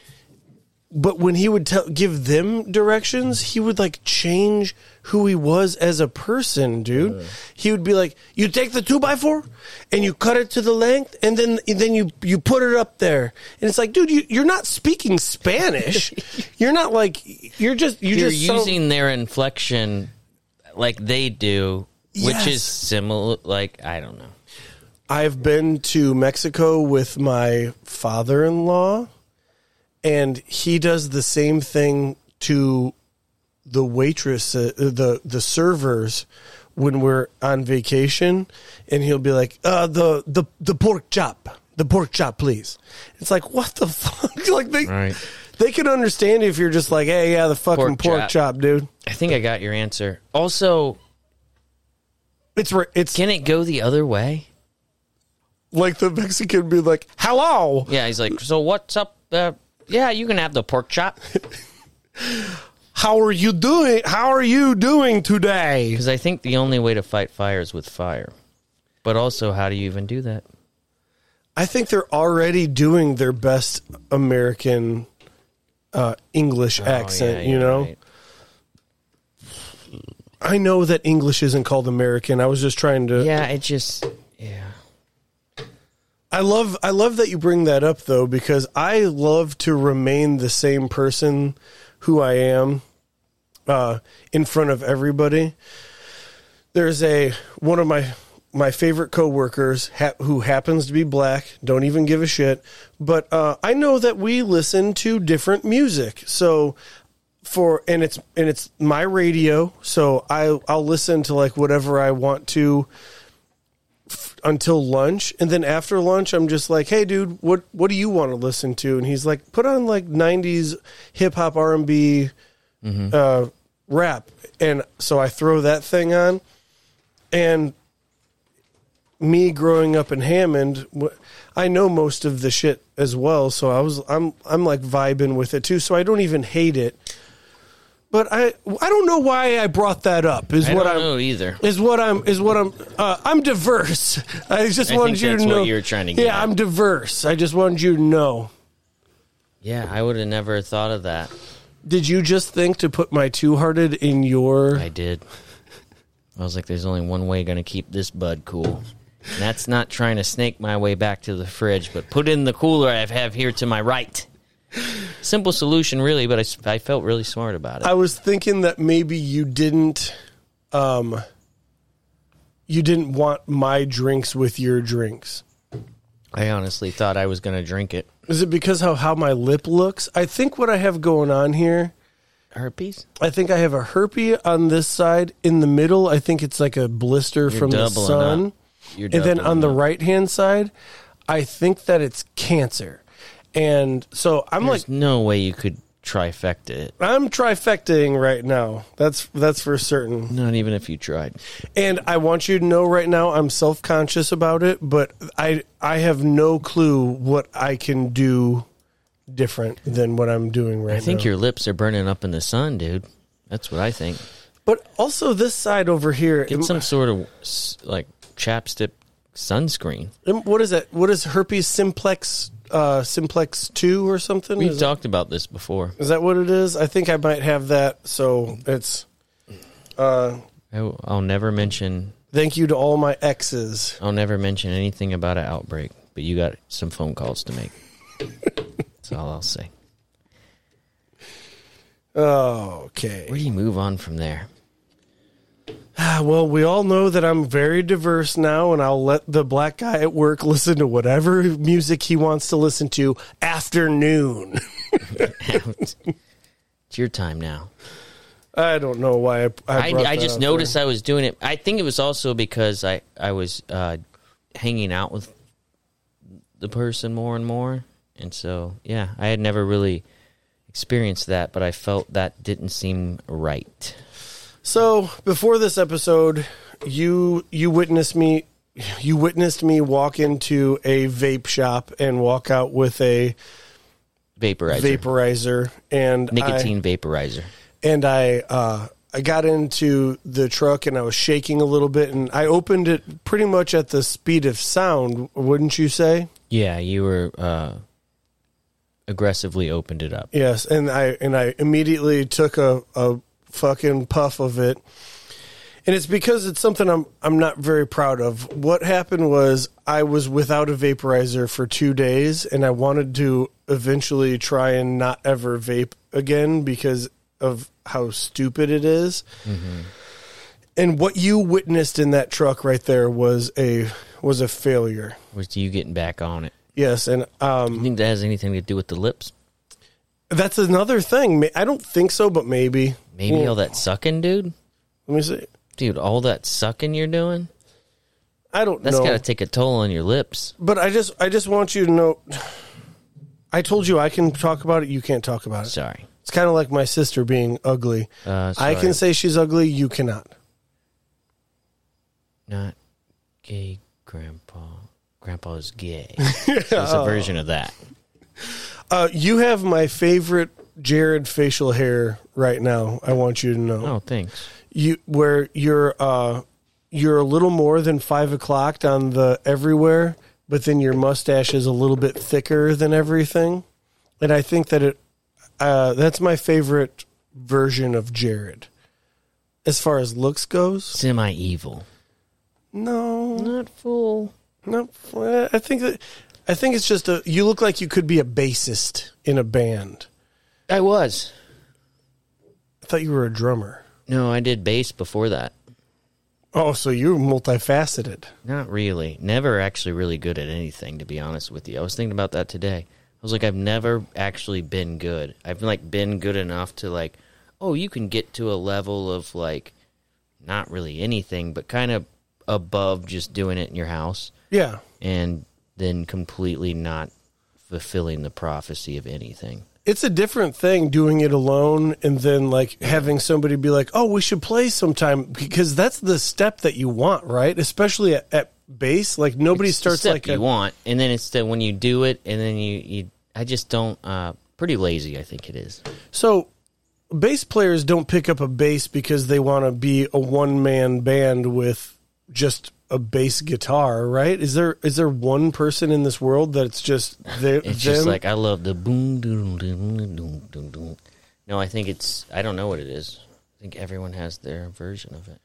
but when he would tell give them directions, he would like change who he was as a person, dude. He would be like, "You take the two by four, and you cut it to the length, and then and then you you put it up there." And it's like, dude, you, you're not speaking Spanish. [LAUGHS] you're not like you're just you You're just using their inflection like they do, which Yes. is similar. Like I don't know. I've been to Mexico with my father-in-law, and he does the same thing to the waitress, uh, the the servers when we're on vacation, and he'll be like, uh, "the the the pork chop, the pork chop, please." It's like, what the [LAUGHS] fuck? like they Right. they can understand if you're just like, "Hey, yeah, the fucking Pork pork, chop. chop, dude." I think I got your answer. Also, It's it's can it go the other way? like the Mexican be like, "Hello." Yeah, he's like, so what's up? Uh, yeah, you can have the pork chop [LAUGHS] How are you doing? How are you doing today? because I think the only way to fight fire is with fire. But also, how do you even do that? I think they're already doing their best American uh, English Oh, accent. yeah, you know, right. I know that English isn't called American. I was just trying to. Yeah, it just yeah. I love. I love that you bring that up though, because I love to remain the same person who I am uh, in front of everybody. There's a one of my my favorite coworkers ha- who happens to be black. Don't even give a shit. But uh, I know that we listen to different music. So for and it's and it's my radio. So I I'll listen to like whatever I want to until lunch, and then after lunch, I'm just like, "Hey, dude, what what do you want to listen to?" And he's like, "Put on like '90s hip hop, R and B, uh, rap." And so I throw that thing on, and me growing up in Hammond, I know most of the shit as well. So I was I'm I'm like vibing with it too. So I don't even hate it. But I I don't know why I brought that up. Is I what don't I'm know either. is what I'm is what I'm uh, I'm diverse. [LAUGHS] I just I wanted think you that's to what know. you're trying to get Yeah, at. I'm diverse. I just wanted you to know. Yeah, I would have never thought of that. Did you just think to put my two hearted in your? I did. I was like, there's only one way going to keep this bud cool. And that's not trying to snake my way back to the fridge, but put in the cooler I have here to my right. Simple solution, really, but I felt really smart about it. I was thinking that maybe you didn't, um, you didn't want my drinks with your drinks. I honestly thought I was going to drink it. Is it because of how my lip looks? I think what I have going on here. Herpes? I think I have a herpes on this side. In the middle, I think it's like a blister You're from the doubling sun. up. You're and then doubling on the up. right hand side, I think that it's cancer. And so I'm There's like no way you could trifecta it. I'm trifecting right now. That's that's for certain. Not even if you tried. And I want you to know right now I'm self-conscious about it, but I I have no clue what I can do different than what I'm doing right now. I think now. your lips are burning up in the sun, dude. That's what I think. But also this side over here, Get some sort of like chapstick sunscreen. What is it? What is herpes simplex uh simplex 2 or something? We've Is, talked about this before. is that what it is? I think I might have that. So it's uh I, I'll never mention. thank you to all my exes. I'll never mention anything about an outbreak. But you got some phone calls to make. [LAUGHS] That's all I'll say. Okay. Where do you move on from there? Ah, [SIGHS] Well, we all know that I'm very diverse now, and I'll let the black guy at work listen to whatever music he wants to listen to afternoon. [LAUGHS] it's your time now. I don't know why I. I, I, I just noticed there. I was doing it. I think it was also because I I was uh, hanging out with the person more and more, and so yeah, I had never really experienced that, but I felt that didn't seem right. So before this episode, you you witnessed me. You witnessed me walk into a vape shop and walk out with a Vaporizer, vaporizer and I- nicotine vaporizer. and I uh, I got into the truck and I was shaking a little bit and I opened it pretty much at the speed of sound, wouldn't you say? Yeah, you were uh, aggressively opened it up. Yes, and I and I immediately took a, a fucking puff of it. And it's because it's something I'm I'm not very proud of. What happened was I was without a vaporizer for 2 days and I wanted to eventually try and not ever vape again because of how stupid it is. And what you witnessed in that truck right there was a was a failure. Was you getting back on it? Yes, and um You think that has anything to do with the lips? That's another thing. I don't think so, but maybe. Maybe Well, all that sucking, dude. Let me see. Dude, all that sucking you're doing, I don't that's know. got to take a toll on your lips. but I just, I just want you to know. [SIGHS] I told you I can talk about it. You can't talk about it. Sorry. It's kind of like my sister being ugly. Uh, I sorry. can say she's ugly. You cannot. Not gay grandpa. Grandpa's gay. [LAUGHS] It's a version of that. Uh, you have my favorite Jared facial hair right now. I want you to know. Oh, thanks. you where you're uh you're a little more than five o'clock on the everywhere, but then your mustache is a little bit thicker than everything, and I think that it uh, that's my favorite version of Jared. As far as looks goes, Semi evil. no, Not full. no. I think that I think it's just a. You look like you could be a bassist in a band. I was. I thought you were a drummer. No, I did bass before that. Oh, so you're multifaceted. Not really. Never actually really good at anything, to be honest with you. I was thinking about that today. I was like, I've never actually been good. I've like been good enough to like, oh, you can get to a level of like, not really anything, but kind of above just doing it in your house, Yeah. and then completely not fulfilling the prophecy of anything. it's a different thing doing it alone and then like having somebody be like, "Oh, we should play sometime," because that's the step that you want, right? Especially at, at bass, like nobody It's starts step like you a, want, and then it's that when you do it, and then you, you I just don't. Uh, pretty lazy, I think it is. so. Bass players don't pick up a bass because they want to be a one man band with just a bass guitar, right? Is there is there one person in this world that's just the, [LAUGHS] It's them? just like I love the boom doom doom doom doom doom. No, I think it's I don't know what it is. I think everyone has their version of it.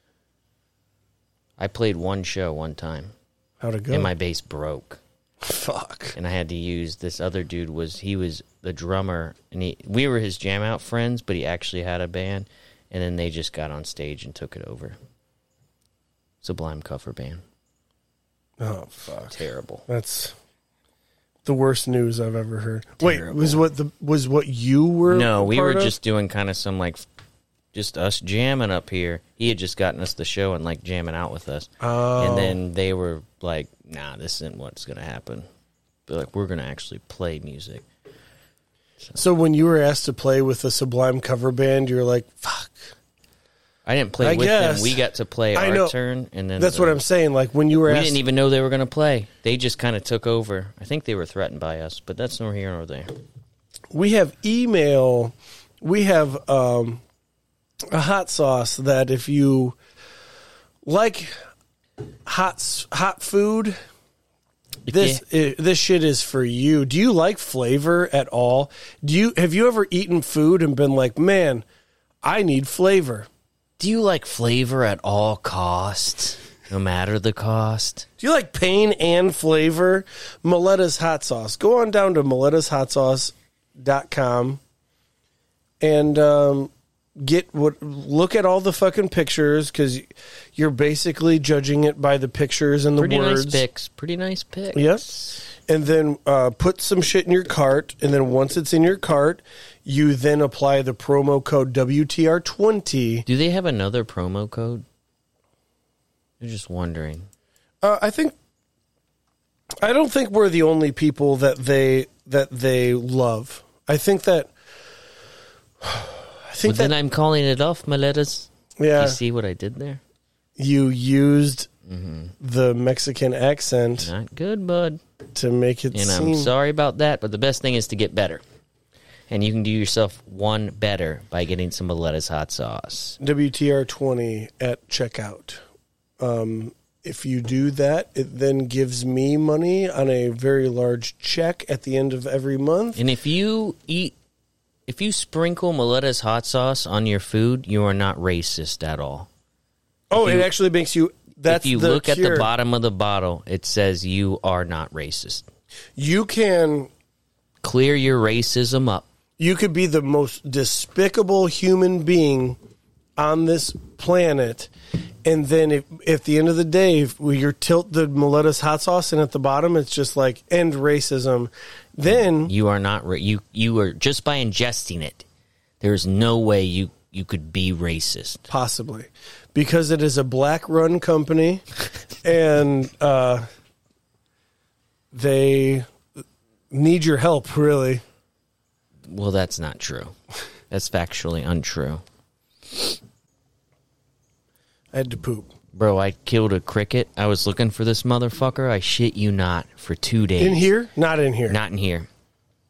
I played one show one time how to go? and my bass broke Fuck. and I had to use this other dude was he was the drummer and he we were his jam out friends, but he actually had a band and then they just got on stage and took it over. Sublime cover band. Oh fuck. Terrible. That's the worst news I've ever heard. Terrible. Wait, was what the was what you were? No, we were of? just doing kind of some like, just us jamming up here. He had just gotten us the show and like jamming out with us, Oh. and then they were like, "Nah, this isn't what's gonna happen." They're like, "We're gonna actually play music." So when you were asked to play with a Sublime cover band, you're like, "Fuck." I didn't play I with guess. them. We got to play I our know. turn, and then That's the- what I'm saying. Like when you were We asked, didn't even know they were gonna play. They just kind of took over. I think they were threatened by us, but that's nor here nor there. we have email. We have um, a hot sauce that if you like hot hot food, this i this shit is for you. Do you like flavor at all? Do you have you ever eaten food and been like, man, I need flavor? Do you like flavor at all costs, no matter the cost? Do you like pain and flavor? Miletta's hot sauce. Go on down to milettashotsauce.com and um, get what look at all the fucking pictures because you're basically judging it by the pictures and the Pretty words. nice picks. Pretty nice picks. Yes. And then uh, put some shit in your cart, and then once it's in your cart, you then apply the promo code WTR20. Do they have another promo code? I'm just wondering. Uh, I think I don't think we're the only people that they that they love. I think that I think Well, then that I'm calling it off, my letters. yeah, You see what I did there? you used Mm-hmm. the Mexican accent Not good, bud. to make it And seem. I'm sorry about that, but the best thing is to get better. And you can do yourself one better by getting some lettuce hot sauce. WTR twenty at checkout. Um, if you do that, it then gives me money on a very large check at the end of every month. And if you eat, if you sprinkle Miletta's hot sauce on your food, you are not racist at all. Oh, you- it actually makes you. That's if you look at the bottom of the bottle, it says you are not racist. You can Clear your racism up. You could be the most despicable human being on this planet And then if, at the end of the day, if you tilt the Miletta's hot sauce and at the bottom it's just like end racism, then You are not ra- you you are just by ingesting it. There's no way you you could be racist. possibly because it is a black run company [LAUGHS] and uh, they need your help really. Well, that's not true. That's factually untrue. I had to poop. Bro, I killed a cricket. I was looking for this motherfucker. I shit you not for 2 days. In here? Not in here. Not in here.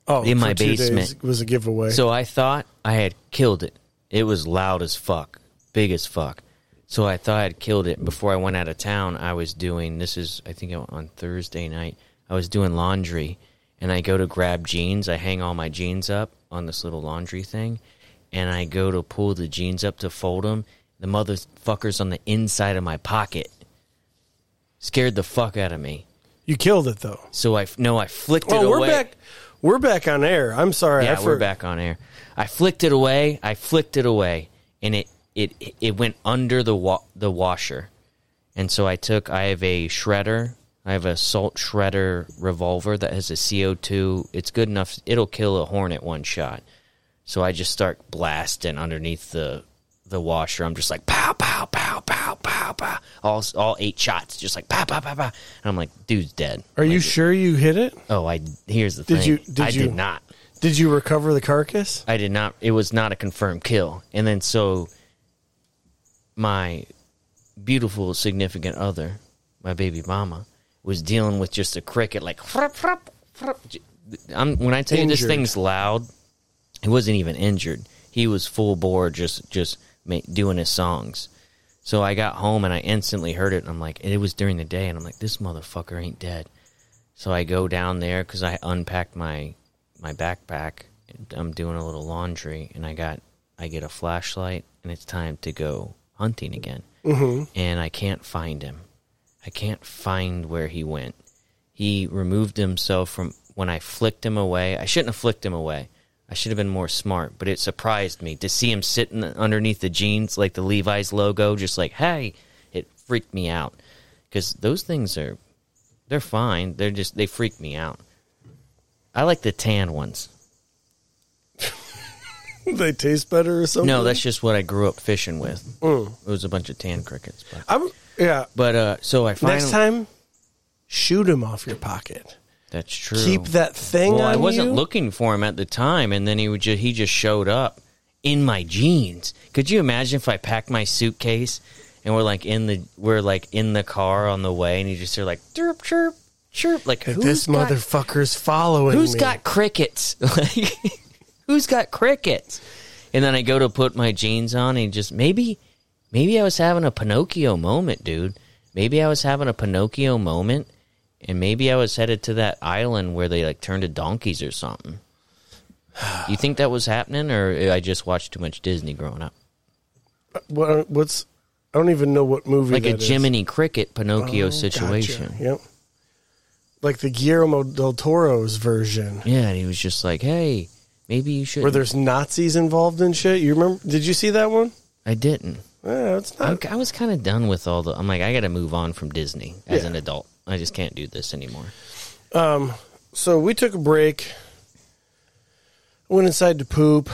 oh, in my two basement. was a giveaway. So I thought I had killed it. It was loud as fuck, big as fuck. So I thought I had killed it. Before I went out of town, I was doing this is I think on Thursday night. I was doing laundry, and I go to grab jeans. I hang all my jeans up on this little laundry thing, and I go to pull the jeans up to fold them. The motherfucker's on the inside of my pocket. Scared the fuck out of me. you killed it though. So I no, I flicked it Oh, we're away. back. We're back on air. I'm sorry. Yeah, we're back on air. I flicked it away. I flicked it away, and it it it went under the wa- the washer. And so I took. I have a shredder. I have a salt shredder revolver that has a CO2. It's good enough. It'll kill a hornet one shot. So I just start blasting underneath the the washer. I'm just like pow pow pow pow pow pow. All all eight shots, just like pow pow pow pow. And I'm like, dude's dead. Are you sure you hit it? Oh, I. Here's the Did thing. you- did I you- did not. Did you recover the carcass? I did not. It was not a confirmed kill. And then so my beautiful significant other, my baby mama, was dealing with just a cricket like. I'm, when I tell you this thing's loud, he wasn't even injured. He was full bore, just just doing his songs. So I got home and I instantly heard it. And I'm like, it was during the day, and I'm like, this motherfucker ain't dead. So I go down there because I unpacked my my backpack. I'm doing a little laundry, and I got I get a flashlight, and it's time to go hunting again. Mm-hmm. And I can't find him. I can't find where he went. He removed himself from when I flicked him away. I shouldn't have flicked him away. I should have been more smart, but it surprised me to see him sitting underneath the jeans, like the Levi's logo, just like, hey, it freaked me out. Because those things are, they're fine. They're just, they freak me out. I like the tan ones. [LAUGHS] they taste better or something? No, that's just what I grew up fishing with. Mm. It was a bunch of tan crickets. But, I'm, yeah. but uh, so I finally, Next time, shoot him off your pocket. that's true. Keep that thing Well, on I wasn't you. looking for him at the time, and then he would just he just showed up in my jeans. Could you imagine if I packed my suitcase and we're like in the we're like in the car on the way, and you just hear like chirp chirp chirp like Like, who's this got, motherfucker's following who's me. got crickets? [LAUGHS] Like who's got crickets? And then I go to put my jeans on, and just maybe maybe I was having a Pinocchio moment, dude. Maybe I was having a Pinocchio moment, and maybe I was headed to that island where they like turned to donkeys or something. [SIGHS] You think that was happening, or I just watched too much Disney growing up? What, what's? I don't even know what movie. Like a that is. Jiminy Cricket Pinocchio Oh, situation. gotcha. Yep. Like the Guillermo del Toro's version, Yeah, and he was just like, "Hey, maybe you should." where there's Nazis involved in shit. You remember? Did you see that one? I didn't. Yeah, it's I, not. I was kind of done with all the. I'm like, I got to move on from Disney as Yeah. an adult. I just can't do this anymore. Um, So we took a break. Went inside to poop.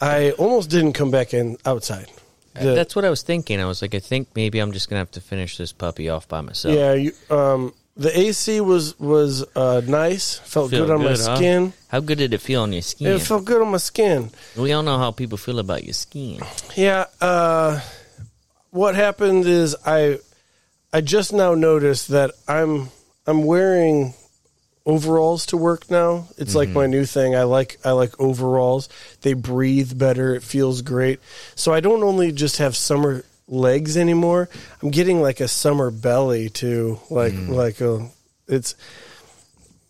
I almost didn't come back in outside. The- That's what I was thinking. I was like, I think maybe I'm just gonna have to finish this puppy off by myself. yeah. You, um, the AC was was uh, nice. Felt Feel good on my huh? skin. How good did it feel on your skin? It felt good on my skin. we all know how people feel about your skin. Yeah. Uh, what happened is I I just now noticed that I'm I'm wearing overalls to work now. It's like my new thing. I like I like overalls. They breathe better. It feels great. So I don't only just have summer legs anymore. I'm getting like a summer belly too. Like like a it's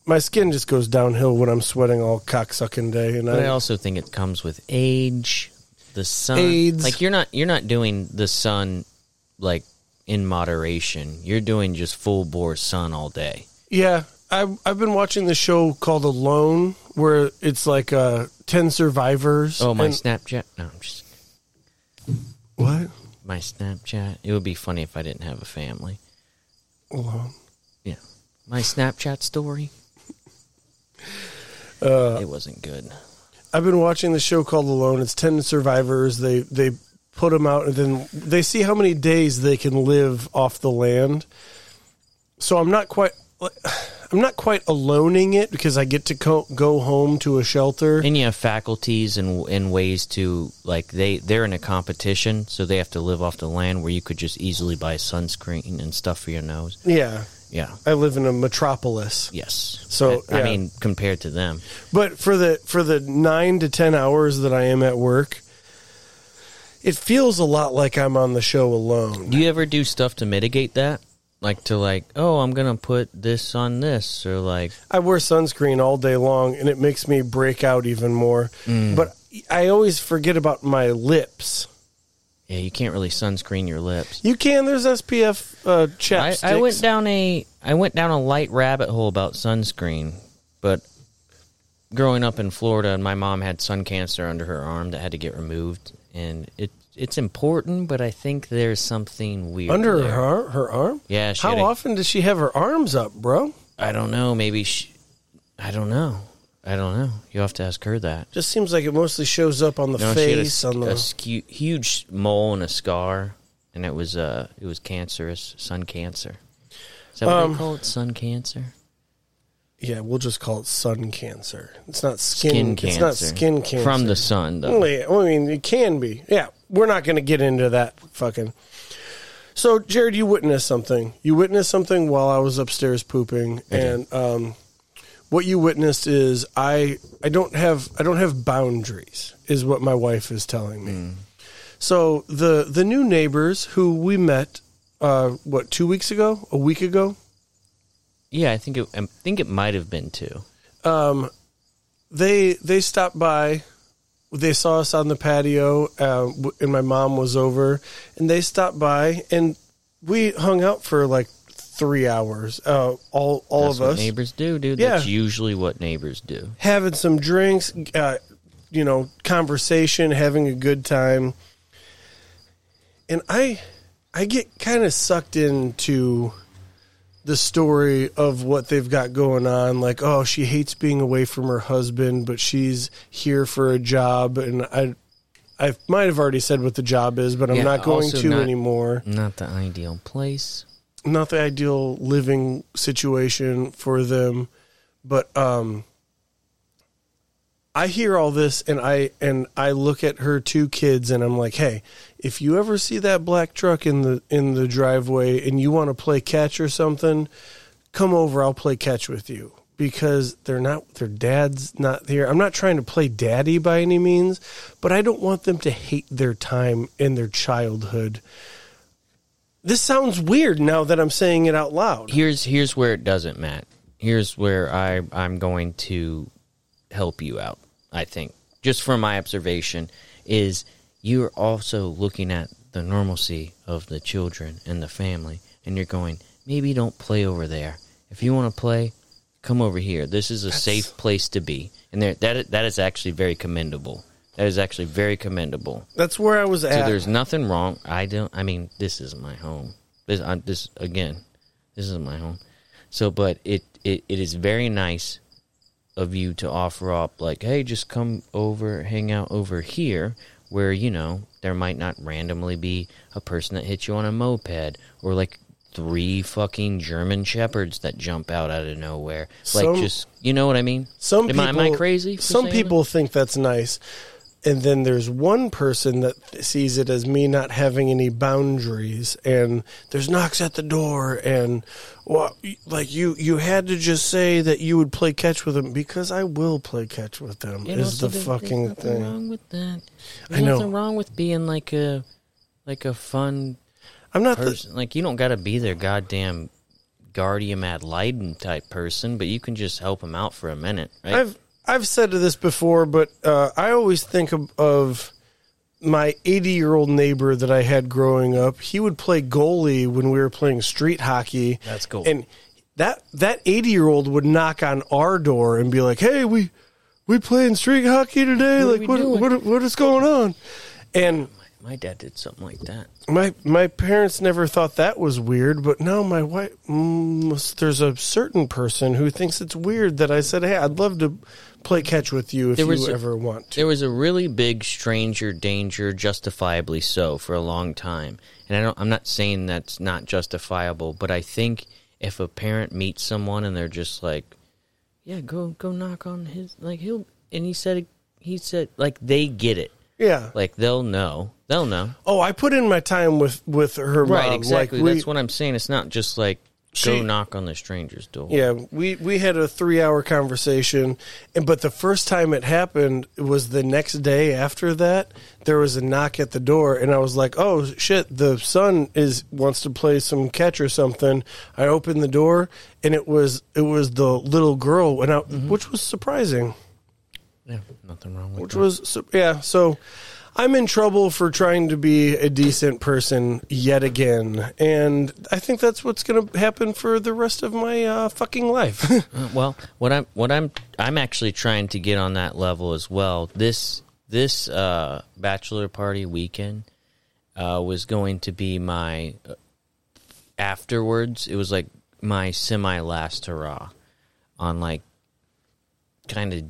my skin just goes downhill when I'm sweating all cocksucking day and But I I, also think it comes with age, the sun. AIDS. Like you're not you're not doing the sun like in moderation. You're doing just full bore sun all day. Yeah, I've I've been watching the show called Alone, where it's like uh, ten survivors. Oh my and- Snapchat! No, I'm just what? My Snapchat. It would be funny if I didn't have a family. Alone. Yeah. My Snapchat story. [LAUGHS] Uh, it wasn't good. I've been watching the show called Alone. It's ten survivors. They they put them out and then they see how many days they can live off the land. So I'm not quite I'm not quite aloning it because I get to co- go home to a shelter. And you have faculties and and ways to like they they're in a competition, so they have to live off the land where you could just easily buy sunscreen and stuff for your nose. Yeah, Yeah. I live in a metropolis. Yes. So, I, I mean, compared to them, But for the for the nine to ten hours that I am at work, it feels a lot like I'm on the show alone. do you ever do stuff to mitigate that? Like to like, oh, I'm gonna put this on this, or like, I wear sunscreen all day long, and it makes me break out even more. Mm. But I always forget about my lips. yeah, you can't really sunscreen your lips. You can. There's SPF uh, I. I went down a I went down a light rabbit hole about sunscreen, but growing up in Florida, my mom had sun cancer under her arm that had to get removed, and it it's important, but I think there's something weird under there. her her arm. Yeah, she How a- often does she have her arms up, bro? I don't know. Maybe she. I don't know. I don't know. You have to ask her that. Just seems like it mostly shows up on the No, had a, face. on the a scu- huge mole and a scar, and it was uh it was cancerous, sun cancer. Is that what Um, they call it? Sun cancer. yeah, we'll just call it sun cancer. It's not skin. Skin It's not skin cancer from the sun, though. Well, yeah, I mean, it can be. Yeah, we're not going to get into that fucking. So, Jared, you witnessed something. You witnessed something while I was upstairs pooping, and um, what you witnessed is I I don't have I don't have boundaries, is what my wife is telling me. Mm. So the the new neighbors who we met, uh, what two weeks ago, a week ago, Yeah, I think it. I think it might have been two. um, they they stopped by. They saw us on the patio, uh, and my mom was over, and they stopped by, and we hung out for like three hours. Uh, all all That's of what us neighbors do, dude. Yeah. That's usually what neighbors do. having some drinks, uh, you know, conversation, having a good time, and I I get kind of sucked into the story of what they've got going on. Like oh she hates being away from her husband but she's here for a job. And i i might have already said what the job is but i'm Yeah, not going to not- anymore. Not the ideal place. not the ideal living situation for them. But um I hear all this and I and I look at her two kids and I'm like, "Hey, if you ever see that black truck in the in the driveway and you want to play catch or something, come over, I'll play catch with you." Because they're not their dad's not here. I'm not trying to play daddy by any means, but I don't want them to hate their time in their childhood. This sounds weird now that I'm saying it out loud. Here's here's where it doesn't, Matt. Here's where I I'm going to help you out. I think just from my observation is you're also looking at the normalcy of the children and the family, and you're going maybe don't play over there. If you want to play, come over here. This is a safe place to be, and there that that is actually very commendable. That is actually very commendable. That's where I was So at. there's nothing wrong. I don't. I mean, this isn't my home. This, I, this again, this isn't my home. So, but it, it it is very nice of you to offer up, like, hey, just come over, hang out over here, where you know there might not randomly be a person that hits you on a moped, or like three fucking German shepherds that jump out out of nowhere. Like, Some- just you know what I mean? Some am, people, I, am I crazy? Some people think that's nice, and then there's one person that sees it as me not having any boundaries, and there's knocks at the door, and well, like you, you had to just say that you would play catch with them because I will play catch with them. Is the fucking there's nothing thing. wrong with that. I There's know. nothing wrong with being like a like a fun I'm not the, person. like you don't got to be their goddamn guardian ad litem type person, but you can just help them out for a minute, right? I've I've said this before, but uh, I always think of, of my 80 year old neighbor that I had growing up. He would play goalie when we were playing street hockey. That's cool. And that that 80 year old would knock on our door and be like, "Hey, we we playing street hockey today? What like we what what what is going on?" And my dad did something like that. My my parents never thought that was weird, but now my wife. Mm, there's a certain person who thinks it's weird that I said, "Hey, I'd love to play catch with you if There you a- ever want to." There was a really big stranger danger, justifiably so, for a long time. And I don't. I'm not saying that's not justifiable, but I think if a parent meets someone and they're just like, "Yeah, go go knock on his," like he'll, and he said he said like they get it, Yeah. like they'll know, they'll know. oh, I put in my time with with her Right, mom. exactly. Like we, That's what I'm saying. It's not just like She- go knock on the stranger's door. Yeah, we we had a three hour conversation, and but the first time it happened was the next day after that. There was a knock at the door, and I was like, "Oh shit!" The son is wants to play some catch or something. I opened the door, and it was it was the little girl, and I, Mm-hmm. which was surprising. Yeah, nothing wrong with Which that. was yeah. So I'm in trouble for trying to be a decent person yet again, and I think that's what's going to happen for the rest of my uh, fucking life. [LAUGHS] Uh, well, what I'm what I'm I'm actually trying to get on that level as well. This this uh, bachelor party weekend uh, was going to be my uh, afterwards. It was like my semi last hurrah on like kind of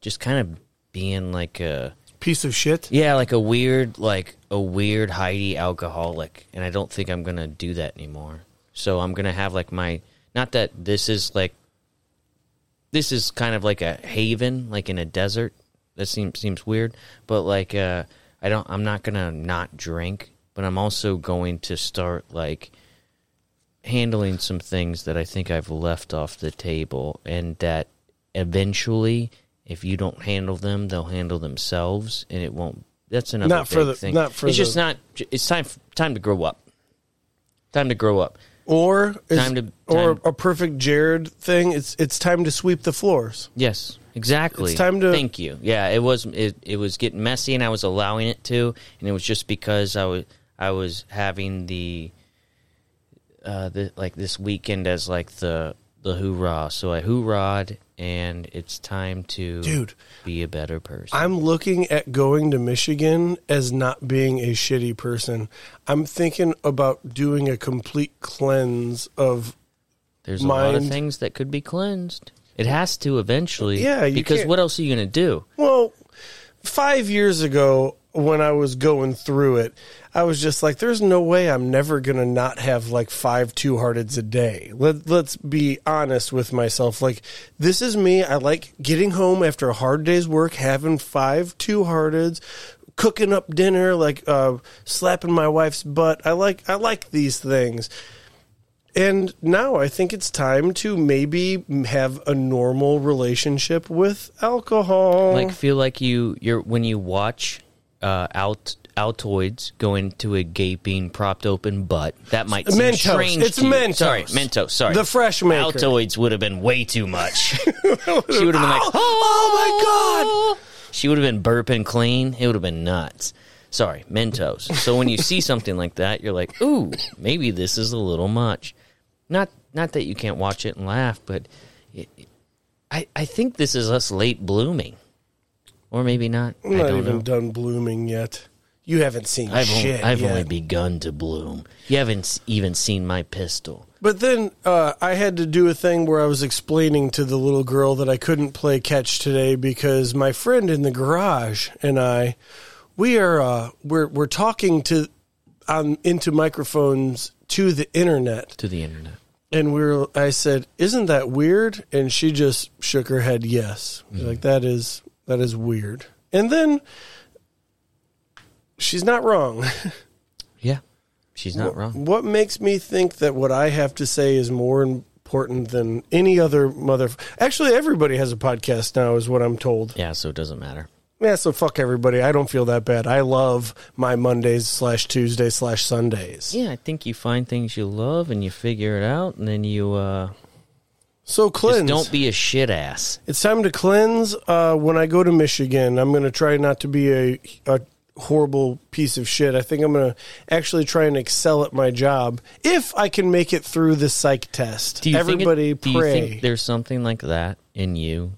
just kind of being like a Piece of shit. yeah like a weird like a weird Heidi alcoholic, and I don't think I'm gonna do that anymore. So I'm gonna have like my not that this is like this is kind of like a haven, like in a desert. That seems seems weird, but like uh, I don't. I'm not gonna not drink, but I'm also going to start like handling some things that I think I've left off the table, and that eventually, if you don't handle them, they'll handle themselves, and it won't. That's another Not for the- thing. not for it's just not. It's time. Time to grow up. Time to grow up. Or is, Time to- or a perfect Jared thing. It's it's time to sweep the floors. Yes, exactly. It's time to- Thank you. Yeah, it was it, it was getting messy, and I was allowing it to, and it was just because I was I was having the uh the like this weekend as like the the hoorah. So I hoorahd, and it's time to Dude. be a better person. I'm looking at going to Michigan as not being a shitty person. I'm thinking about doing a complete cleanse of There's a lot of things that could be cleansed. It has to eventually. Yeah, because can't- what else are you going to do? Well, five years ago, when I was going through it, I was just like, "There's no way I'm never gonna not have like five Two Hearteds a day." Let Let's be honest with myself. Like, this is me. I like getting home after a hard day's work, having five Two Hearteds, cooking up dinner, like uh, slapping my wife's butt. I like I like these things. And now I think it's time to maybe have a normal relationship with alcohol. like feel like you you're when you watch uh alt altoids go into a gaping propped open butt that might seem Mentos. strange It's to you. Mentos. sorry mentos sorry The fresh maker. altoids would have been way too much [LAUGHS] she would have been like oh my god. she would have been burping clean it would have been nuts sorry mentos so when you see something like that you're like ooh maybe this is a little much not not that you can't watch it and laugh but it, I, I think this is us late blooming or maybe not I'm I not don't even know. done blooming yet. You haven't seen I've, only, shit I've yet. only begun to bloom. You haven't even seen my pistol. But then uh, I had to do a thing where I was explaining to the little girl that I couldn't play catch today because my friend in the garage and I, we are uh, we're we're talking to um, into microphones to the internet, To the internet. and we are I said, "Isn't that weird?" And she just shook her head. Yes, like that is that is weird. And then she's not wrong. [LAUGHS] Yeah. She's not wrong. What makes me think that what I have to say is more important than any other mother? Actually, everybody has a podcast now, is what I'm told. Yeah, so it doesn't matter. Yeah, so fuck everybody. I don't feel that bad. I love my Mondays slash Tuesdays slash Sundays. Yeah, I think you find things you love and you figure it out, and then you uh, So just cleanse. don't be a shit ass. It's time to cleanse. Uh, when I go to Michigan, I'm going to try not to be a, a horrible piece of shit. I think I'm going to actually try and excel at my job if I can make it through the psych test. Do you Everybody think it, do pray. you think there's something like that in you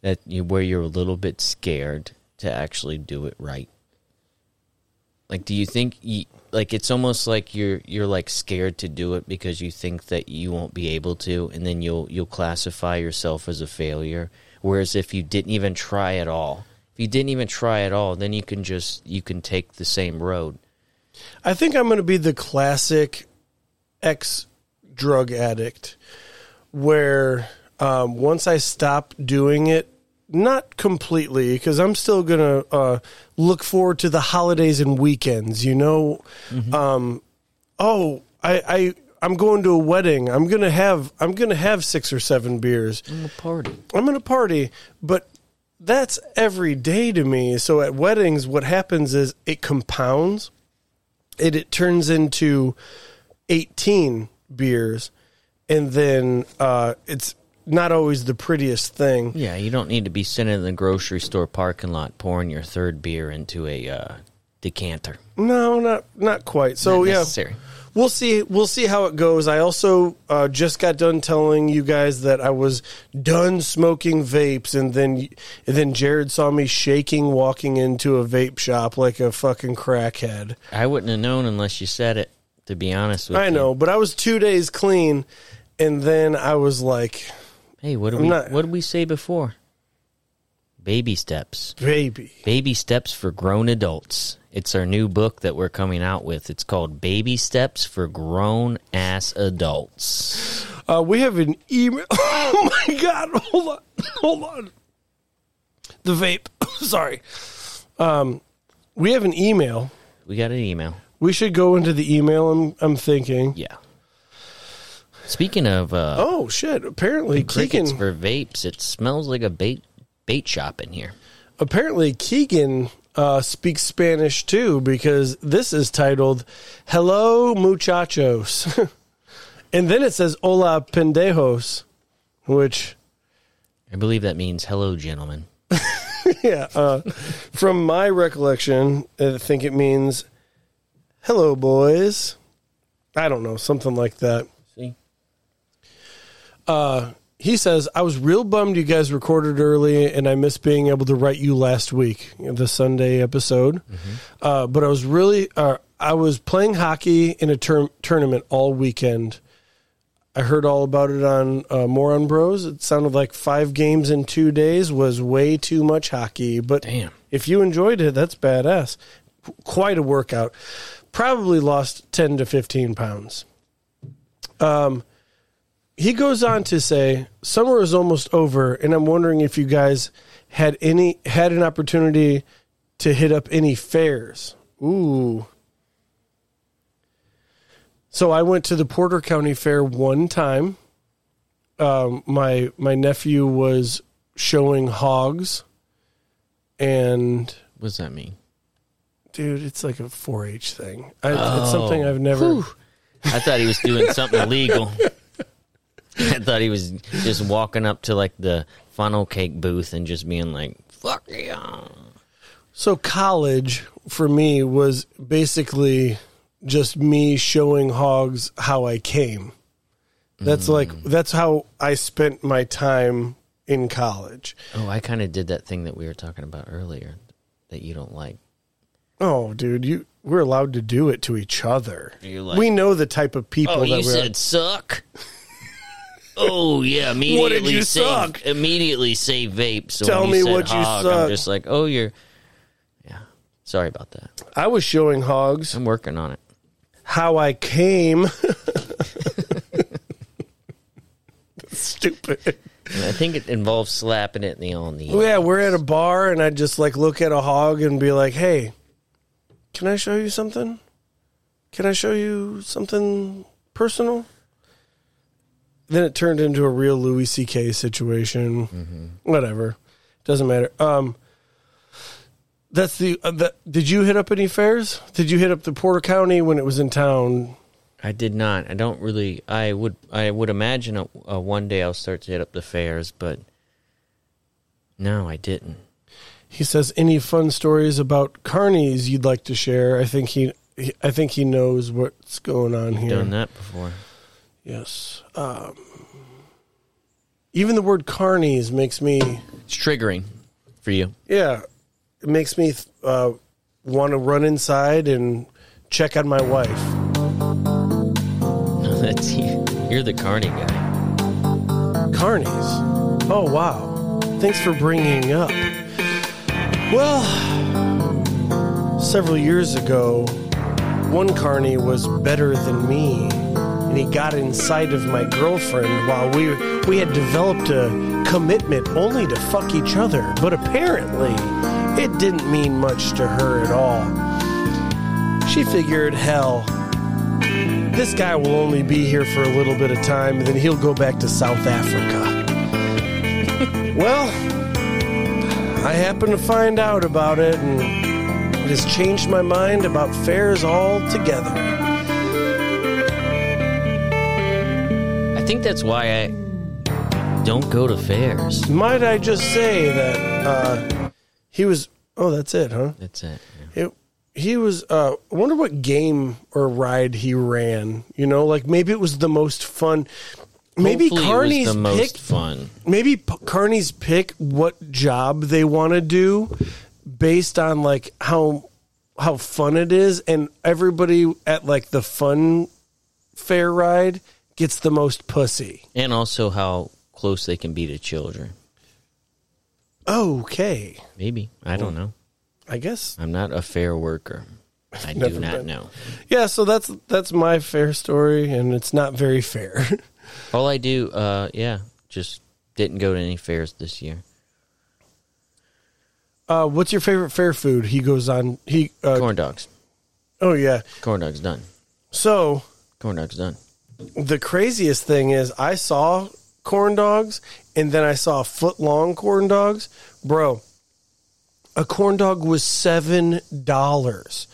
that you where you're a little bit scared to actually do it right? Like, do you think you, like it's almost like you're you're like scared to do it because you think that you won't be able to, and then you'll you'll classify yourself as a failure. Whereas if you didn't even try at all, if you didn't even try at all, then you can just you can take the same road. I think I'm going to be the classic ex drug addict where um, once I stop doing it, not completely, because I'm still going to uh, look forward to the holidays and weekends, you know? Um, oh, I, I, I'm going to a wedding. I'm gonna have I'm gonna have six or seven beers. I'm a party. I'm gonna party, but that's every day to me. So at weddings, what happens is it compounds. It it turns into eighteen beers, and then uh, it's not always the prettiest thing. Yeah, you don't need to be sitting in the grocery store parking lot pouring your third beer into a uh, decanter. No, not not quite. So Not yeah, we'll see. We'll see how it goes. I also uh, just got done telling you guys that I was done smoking vapes, and then and then Jared saw me shaking, walking into a vape shop like a fucking crackhead. I wouldn't have known unless you said it. To be honest with I you, know, but I was two days clean, and then I was like, Hey, what did I'm we not- what did we say before? Baby steps. baby. Baby steps for grown adults. It's our new book that we're coming out with. It's called Baby Steps for Grown Ass Adults. Uh, we have an email. [LAUGHS] Oh my god! Hold on, hold on. The vape. [COUGHS] Sorry. Um, we have an email. We got an email. We should go into the email. I'm, I'm thinking. Yeah. Speaking of uh, Oh shit! Apparently Keegan. for vapes, it smells like a bait bait shop in here. apparently Keegan uh, speaks Spanish too because this is titled "Hello Muchachos," [LAUGHS] and then it says "Hola pendejos," which I believe that means hello, gentlemen. [LAUGHS] yeah, uh, from my recollection, I think it means "Hello, boys." I don't know, something like that. See, He says, I was real bummed you guys recorded early and I missed being able to write you last week, the Sunday episode. Uh, but I was really, uh, I was playing hockey in a term, tournament all weekend. I heard all about it on uh, Moron Bros. It sounded like five games in two days was way too much hockey. But Damn. if you enjoyed it, that's badass. Qu- Quite a workout. Probably lost 10 to 15 pounds he goes on to say summer is almost over and i'm wondering if you guys had any had an opportunity to hit up any fairs ooh so i went to the porter county fair one time um, my my nephew was showing hogs and what does that mean? dude it's like a 4-h thing I, it's something i've never Whew. I thought he was doing something illegal. [LAUGHS] [LAUGHS] I thought he was just walking up to like the funnel cake booth and just being like, "Fuck yeah." So college for me was basically just me showing hogs how I came. That's like mm. that's how I spent my time in college. Oh, I kind of did that thing that we were talking about earlier that you don't like. Oh, dude, you we're allowed to do it to each other. Like- we know the type of people Oh, that you said suck. Oh yeah, [LAUGHS] immediately you say suck? immediately say vape. So Tell me what you hog, suck. I'm just like, oh, you're. Yeah, sorry about that. I was showing hogs I'm working on it. how I came. [LAUGHS] Stupid. And I think it involves slapping it in the on the. Well, yeah, we're at a bar and I'd just like look at a hog and be like, hey, can I show you something? Can I show you something personal? Then it turned into a real Louis C.K. situation. Whatever. Doesn't matter. Um, that's the, uh, the. Did you hit up any fairs? Did you hit up the Porter County when it was in town? I did not. I don't really. I would. I would imagine uh uh, one day I'll start to hit up the fairs, but no, I didn't. He says, "Any fun stories about carnies you'd like to share?" I think he, he I think he knows what's going on here. Done that before. Yes. Um, even the word carnies makes me, It's triggering for you. yeah, it makes me uh, want to run inside and check on my wife. [LAUGHS] That's you. You're the carny guy. Carnies. Oh, wow. Thanks for bringing up. Well, several years ago, one carny was better than me, and he got inside of my girlfriend while we we had developed a commitment only to fuck each other. But apparently, it didn't mean much to her at all. She figured, hell, this guy will only be here for a little bit of time, and then he'll go back to South Africa. [LAUGHS] well, I happened to find out about it, and it has changed my mind about fairs altogether. Think that's why I don't go to fairs. Might I just say that uh, he was? Oh, that's it, huh? That's it. It, he was. Uh, I wonder what game or ride he ran. You know, like maybe it was the most fun. Maybe Hopefully it was Carney's the most picked fun. maybe P- Carney's pick what job they want to do based on like how how fun it is, and everybody at like the fun fair ride gets the most pussy. And also how close they can be to children. Okay, Maybe. I don't know. I guess. I'm not a fair worker. [LAUGHS] I do Never not been. know. Yeah, so that's that's my fair story, and it's not very fair. [LAUGHS] All I do, uh, yeah, just didn't go to any fairs this year. uh, what's your favorite fair food? He goes on. He. Uh, Corn dogs. oh yeah. Corn dogs done. So Corn dogs done. The craziest thing is I saw corn dogs and then I saw foot long corn dogs. Bro, a corn dog was seven dollars.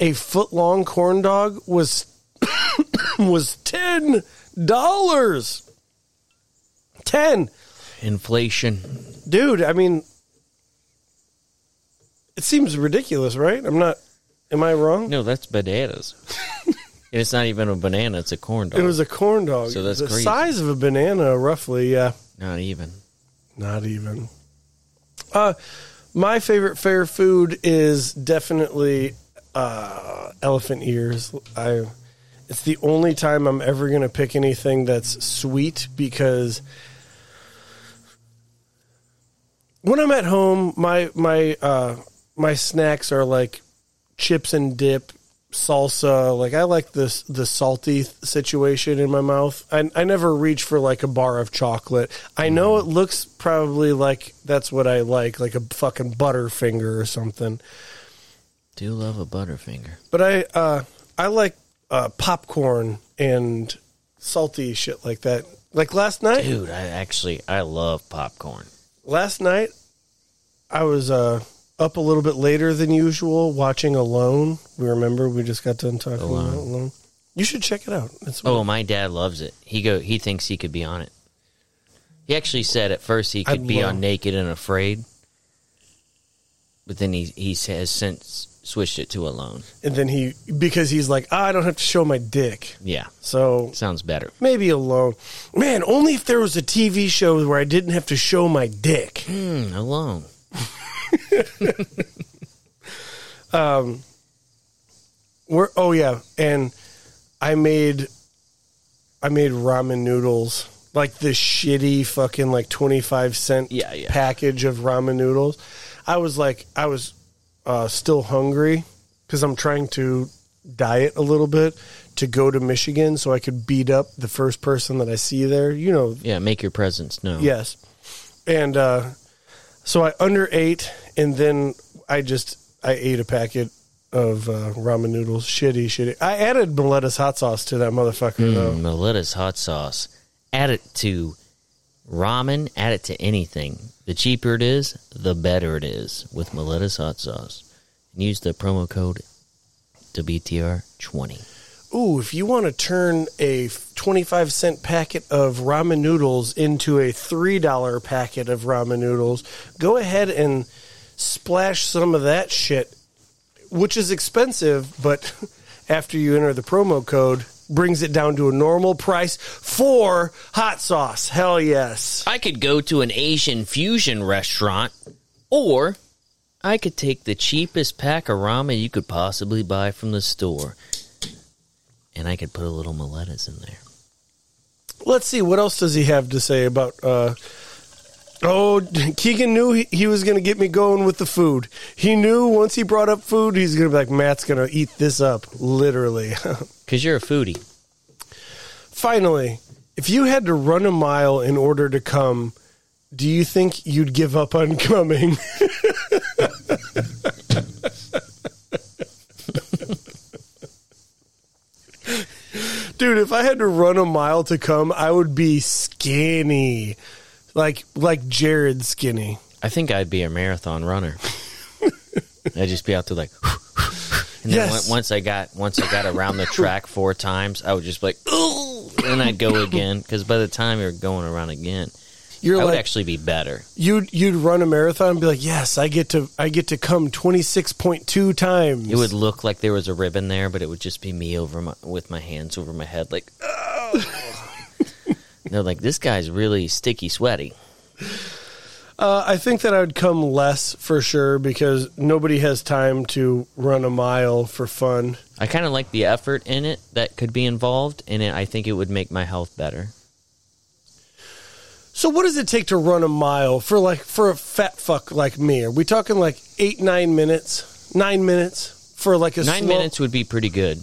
A foot long corn dog was [COUGHS] was ten dollars. Ten. Inflation. Dude, I mean it seems ridiculous, right? I'm not am I wrong? No, that's bananas. [LAUGHS] and it's not even a banana; it's a corn dog. It was a corn dog. So that's the crazy. size of a banana, roughly, yeah. not even. Not even. Uh, my favorite fair food is definitely uh, elephant ears. I. It's the only time I'm ever going to pick anything that's sweet because when I'm at home, my my uh, my snacks are like chips and dip, salsa. Like I like this the salty situation in my mouth. I I never reach for like a bar of chocolate. I know it looks probably like that's what I like, like a fucking Butterfinger or something. Do love a Butterfinger. But I uh, I like uh, popcorn and salty shit like that. Like last night, Dude, I actually I love popcorn. last night I was uh, up a little bit later than usual watching Alone. We remember we just got done talking Alone. about Alone. You should check it out. It's Oh, my dad loves it. He go he thinks he could be on it. He actually said at first he could I'd be love- on Naked and Afraid. But then he he has since switched it to Alone. and then he because he's like, ah, I don't have to show my dick. Yeah. So Sounds better. maybe Alone. Man, only if there was a TV show where I didn't have to show my dick. Hmm, alone. [LAUGHS] We're oh yeah, and I made I made ramen noodles like this shitty fucking like twenty five cent Yeah, yeah. package of ramen noodles. I was like I was uh, still hungry because I'm trying to diet a little bit to go to Michigan so I could beat up the first person that I see there. You know, Yeah, make your presence known. Yes. And uh, so I underate, and then I just I ate a packet of uh, ramen noodles. Shitty, shitty. I added Miletta's hot sauce to that motherfucker though. Mm, Miletta's hot sauce. Add it to ramen, add it to anything. The cheaper it is, the better it is with Miletta's hot sauce. And use the promo code WTR20. Ooh, if you want to turn a twenty-five cent packet of ramen noodles into a three dollar packet of ramen noodles, go ahead and splash some of that shit, which is expensive, but [LAUGHS] after you enter the promo code, brings it down to a normal price for hot sauce. Hell yes. I could go to an Asian fusion restaurant, or I could take the cheapest pack of ramen you could possibly buy from the store, and I could put a little Miletta's in there. Let's see what else does he have to say about. Uh, oh, Keegan knew he, he was going to get me going with the food. He knew once he brought up food, he's going to be like, Matt's going to eat this up, literally. [LAUGHS] Because you're a foodie. Finally, if you had to run a mile in order to come, do you think you'd give up on coming? [LAUGHS] Dude, if I had to run a mile to come, I would be skinny. Like like Jared skinny. I think I'd be a marathon runner. [LAUGHS] I'd just be out there like, [LAUGHS] and then Yes. once I got once I got around the track four times, I would just be like, ooh, [LAUGHS] and I'd go again. Because by the time you're going around again, You're I would actually be better. you'd you'd run a marathon and be like, "Yes, I get to I get to come 26.2 times." It would look like there was a ribbon there, but it would just be me over my with my hands over my head, like. [LAUGHS] They're like, this guy's really sticky, sweaty. Uh, I think that I would come less for sure because nobody has time to run a mile for fun. I kind of like the effort in it that could be involved, and it, I think it would make my health better. So what does it take to run a mile for like for a fat fuck like me? Are we talking like eight nine minutes, nine minutes for like a Nine slow- minutes would be pretty good,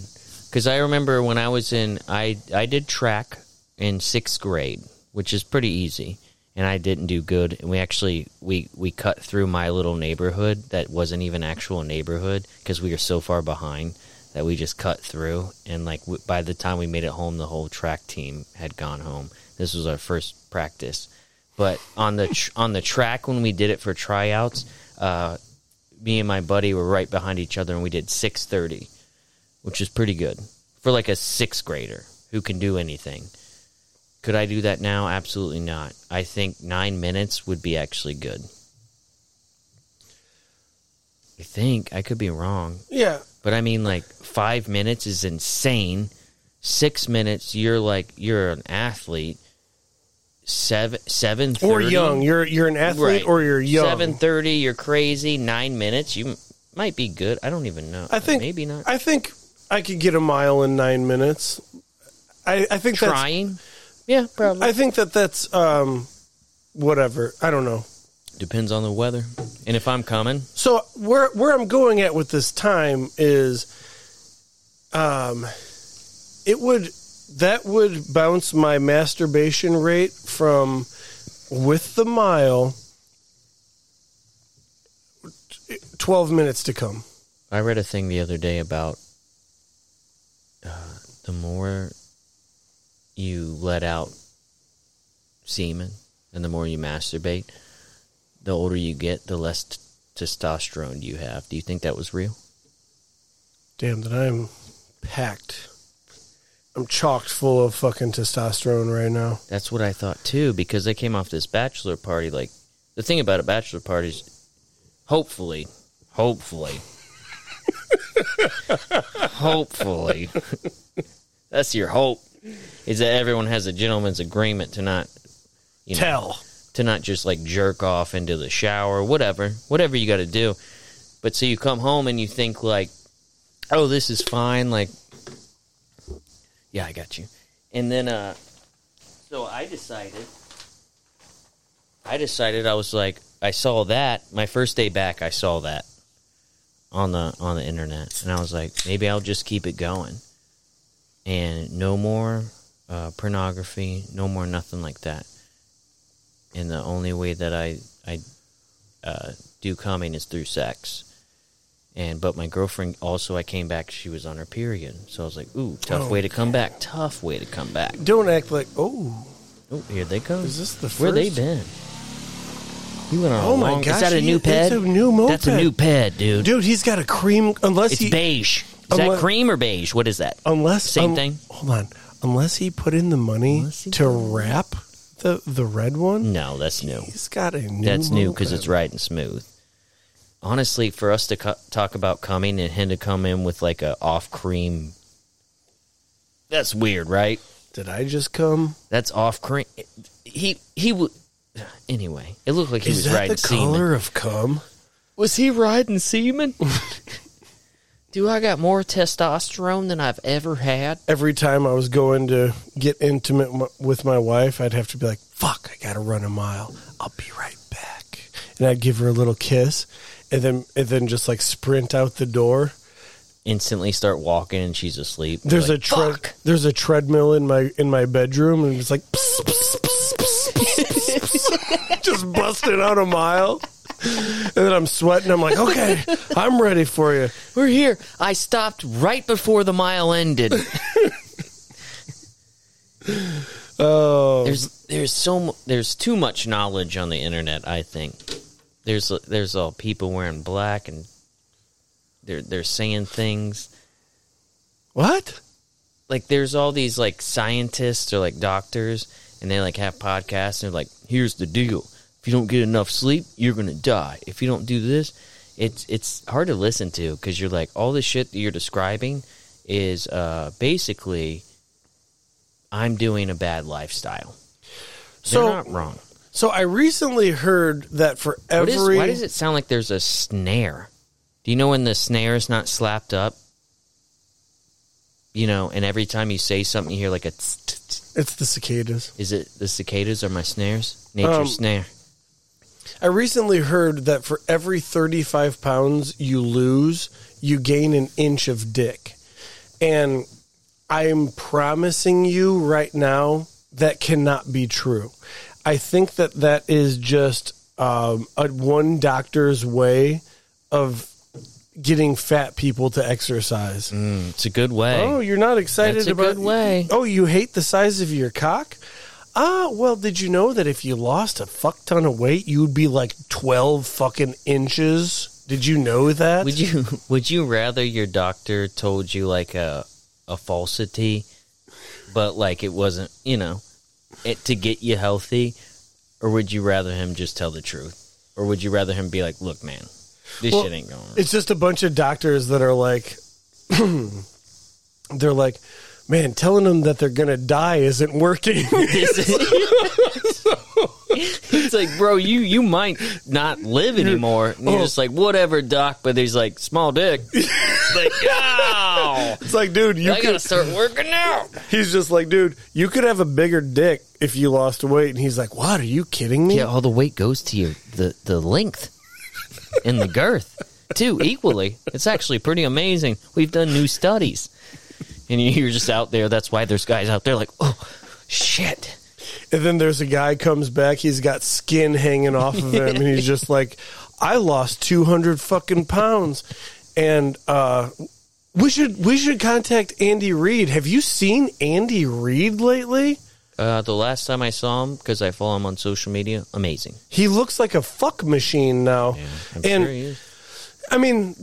because I remember when I was in, I I did track in sixth grade, which is pretty easy, and I didn't do good. And we actually we we cut through my little neighborhood that wasn't even actual neighborhood because we were so far behind that we just cut through. And like w- by the time we made it home, the whole track team had gone home. This was our first practice, but on the tr- on the track when we did it for tryouts. Uh, me and my buddy were right behind each other and we did 630 which is pretty good for like a sixth grader who can do anything. Could i do that now? Absolutely not. I think nine minutes would be actually good. I think i could be wrong. Yeah, but i mean like five minutes is insane. Six minutes you're like you're an athlete seven seven or young. You're you're an athlete right. or you're young. Seven thirty, you're crazy. Nine minutes, you m- might be good. I don't even know. I think maybe not. I think I could get a mile in nine minutes. I, I think that's Trying, yeah, probably. I think that that's um, whatever. I don't know. Depends on the weather, and if I'm coming. So where where I'm going at with this time is, um, it would that would bounce my masturbation rate from with the mile. 12 minutes to come. I read a thing the other day about uh, the more you let out semen and the more you masturbate, the older you get, the less t- testosterone you have. Do you think that was real? Damn, that I'm packed. I'm chocked full of fucking testosterone right now. That's what I thought too, because they came off this bachelor party. Like the thing about a bachelor party is, hopefully, hopefully, hopefully, [LAUGHS] that's your hope, is that everyone has a gentleman's agreement to not, you know, Tell. to not just like jerk off into the shower, whatever, whatever you got to do. But so you come home and you think like, oh, this is fine. Like, yeah, I got you. And then, uh, so I decided, I decided I was like, I saw that my first day back. I saw that on the on the internet, and I was like, maybe I'll just keep it going, and no more uh, pornography, no more nothing like that and the only way that I I uh, do coming is through sex. And but my girlfriend also I came back she was on her period, so I was like, ooh, tough Oh, way to come back, tough way to come back. Don't act like, oh. Oh, here they come. is this the first? Where they been? You went on Oh a my long. gosh, is that a new ped? a new moped. That's a new ped, dude. Dude, he's got a cream, unless it's he, beige. Is that Unless- cream or beige? What is that? unless Same um, thing? Hold on, unless he put in the money Unless he to wrap the the red one. No, that's new. He's got a new. That's new because moped. it's right and smooth. Honestly, for us to talk about coming and him to come in with like a off cream, that's weird, right? Did I just come? That's off cream. He he would. Anyway, it looked like he Is was that riding the color of cum? Was he riding semen? [LAUGHS] Do I got more testosterone than I've ever had? Every time I was going to get intimate m- with my wife, I'd have to be like, "Fuck, I gotta run a mile. I'll be right back," and I'd give her a little kiss, and then and then just like sprint out the door. Instantly start walking and she's asleep. There's Like, a. "Fuck." There's a treadmill in my in my bedroom, and it's like pss, pss, pss, pss, pss, pss, just busting out a mile. And then I'm sweating. I'm like, okay, I'm ready for you. We're here. I stopped right before the mile ended. Oh, there's there's so mu- there's too much knowledge on the internet. I think there's there's all people wearing black and they're they're saying things. What? like there's all these like scientists or like doctors and they like have podcasts and they're like here's the deal. If you don't get enough sleep you're gonna die. If you don't do this it's it's hard to listen to because you're like all the shit that you're describing is uh basically i'm doing a bad lifestyle. So- they're not wrong So I recently heard that for What is- every why does it sound like there's a snare do you know when the snare is not slapped up you know and every time you say something you hear like a it's the cicadas. Is it the cicadas or my snares? Nature's Um, snare. I recently heard that for every 35 pounds you lose, you gain an inch of dick. And I'm promising you right now that cannot be true. I think that that is just um, a one doctor's way of getting fat people to exercise. It's a good way. Oh, you're not excited That's a about good way. Oh, you hate the size of your cock? Ah, well, did you know that if you lost a fuck ton of weight, you would be like 12 fucking inches? Did you know that? Would you [LAUGHS] would you rather your doctor told you like a a falsity, but like it wasn't, you know, it to get you healthy, or would you rather him just tell the truth, or would you rather him be like, look, man, this Well, shit ain't going. on." It's just a bunch of doctors that are like, [CLEARS THROAT] they're like, man, telling them that they're going to die isn't working. [LAUGHS] [LAUGHS] [LAUGHS] it's like, bro, you you might not live anymore. And you're Oh. just like, whatever, doc. But he's like, small dick. [LAUGHS] like, ow! it's like, dude, you I could. gotta start working out. He's just like, dude, you could have a bigger dick if you lost weight. And he's like, what? Are you kidding me? Yeah, all the weight goes to your the the length and the girth too equally. It's actually pretty amazing. We've done new studies, and you're just out there. That's why there's guys out there like, oh shit. And then there's a guy comes back. He's got skin hanging off of him, and he's just like, "I lost two hundred fucking pounds." And uh, we should we should contact Andy Reid. Have you seen Andy Reid lately? Uh, the last time I saw him, because I follow him on social media, amazing. He looks like a fuck machine now. I'm and sure he is. I mean,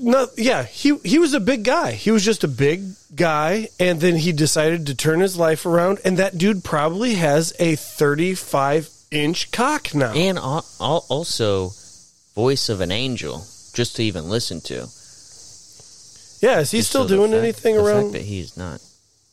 no, yeah, he he was a big guy. He was just a big guy, and then he decided to turn his life around. And that dude probably has a thirty-five inch cock now. and al- al- also voice of an angel, just to even listen to. yeah, is he Just still so doing fact- anything the around? Fact that he's not.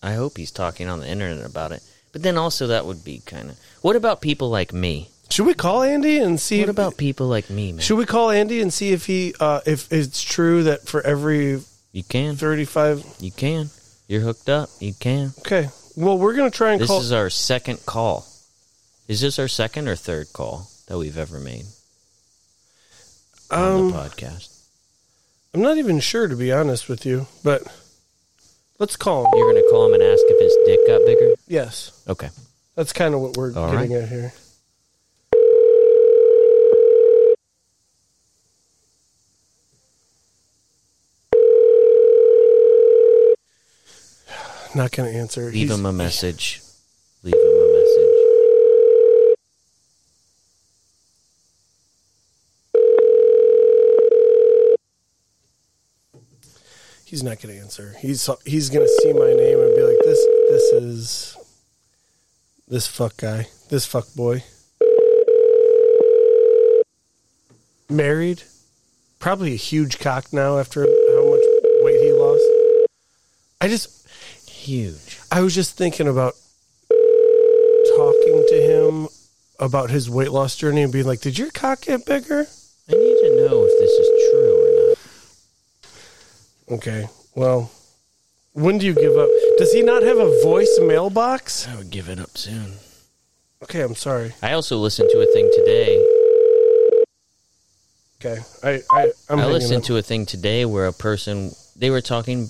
I hope he's talking on the internet about it. But then also that would be kind of. What about people like me? Should we call Andy and see? What about people like me, man? Should we call Andy and see if he uh, if it's true that for every You can. thirty-five? You can. You're hooked up. You can. Okay. Well, we're gonna try and This call. is our second call. Is this our second or third call that we've ever made on um, the podcast? I'm not even sure to be honest with you, but let's call him. You're going to call him and ask if his dick got bigger? Yes, Okay. that's kind of what we're All getting at here. Not gonna answer. Leave He's- him a message. Leave him a message. He's not going to answer. He's he's going to see my name and be like, "This this is this fuck guy, this fuck boy." Married, probably a huge cock now after how much weight he lost. I just Huge. I was just thinking about [LAUGHS] talking to him about his weight loss journey and being like, "Did your cock get bigger?" I need to know if this is true or not. Okay. Well, when do you give up? Does he not have a voice mailbox? I would give it up soon. Okay, I'm sorry. I also listened to a thing today. Okay, I I I'm I listened up. to a thing today where a person they were talking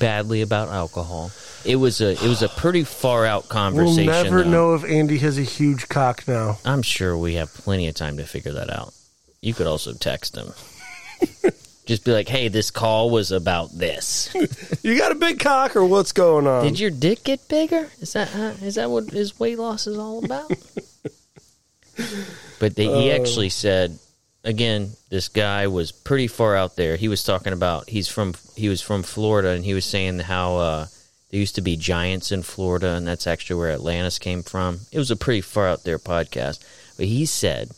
badly about alcohol. It was a it was a pretty far out conversation. We'll never though. know if Andy has a huge cock now. I'm sure we have plenty of time to figure that out. You could also text him. [LAUGHS] Just be like, "Hey, this call was about this. [LAUGHS] You got a big cock, or what's going on? Did your dick get bigger? Is that uh, is that what his weight loss is all about?" [LAUGHS] but they, he actually said, again, this guy was pretty far out there. He was talking about he's from he was from Florida, and he was saying how uh, there used to be giants in Florida, and that's actually where Atlantis came from. It was a pretty far out there podcast, but he said,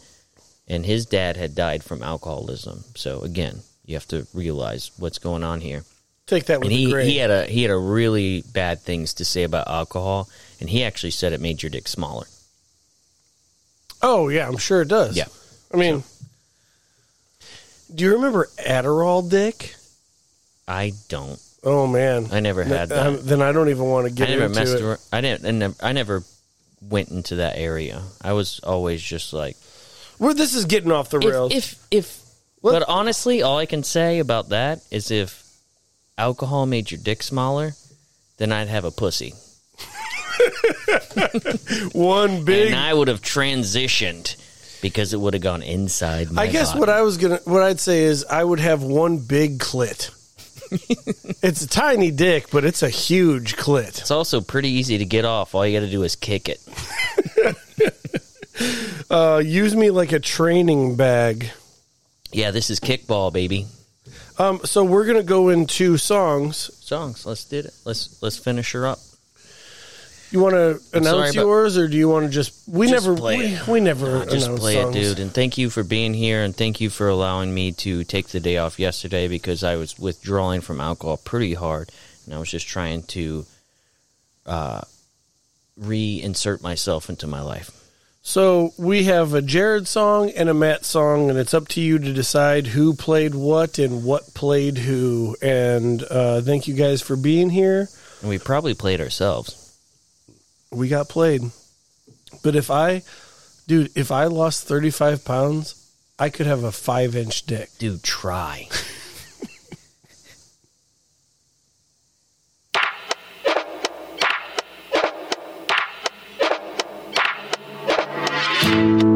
and his dad had died from alcoholism. So again, you have to realize what's going on here Take that with and he, he had a he had a really bad things to say about alcohol and he actually said it made your dick smaller oh yeah, I'm sure it does. Yeah. I mean, do you remember Adderall, Dick? i don't Oh man, i never had that Um, then I don't even want to i get never into messed it. around i didn't I never, I never went into that area i was always just like Where this is getting off the rails. if if, if but honestly all i can say about that is if alcohol made your dick smaller then i'd have a pussy [LAUGHS] One big. and i would have transitioned because it would have gone inside my I guess body. what I was gonna, what I'd say is, I would have one big clit. [LAUGHS] it's a tiny dick, but it's a huge clit. It's also pretty easy to get off. All you got to do is kick it. [LAUGHS] Uh, use me like a training bag. Yeah, this is kickball, baby. Um, so we're gonna go into songs. Songs. Let's do it. Let's let's finish her up. You want to announce about- yours, or do you want to just? We Just never, play we, it. we never Just play songs. it, dude. And thank you for being here, and thank you for allowing me to take the day off yesterday because I was withdrawing from alcohol pretty hard, and I was just trying to uh, reinsert myself into my life. So we have a Jared song and a Matt song, and it's up to you to decide who played what and what played who. And uh, thank you guys for being here. And we probably played ourselves. We got played, but if I, dude, if I lost thirty five pounds, I could have a five inch dick. Dude, try. [LAUGHS]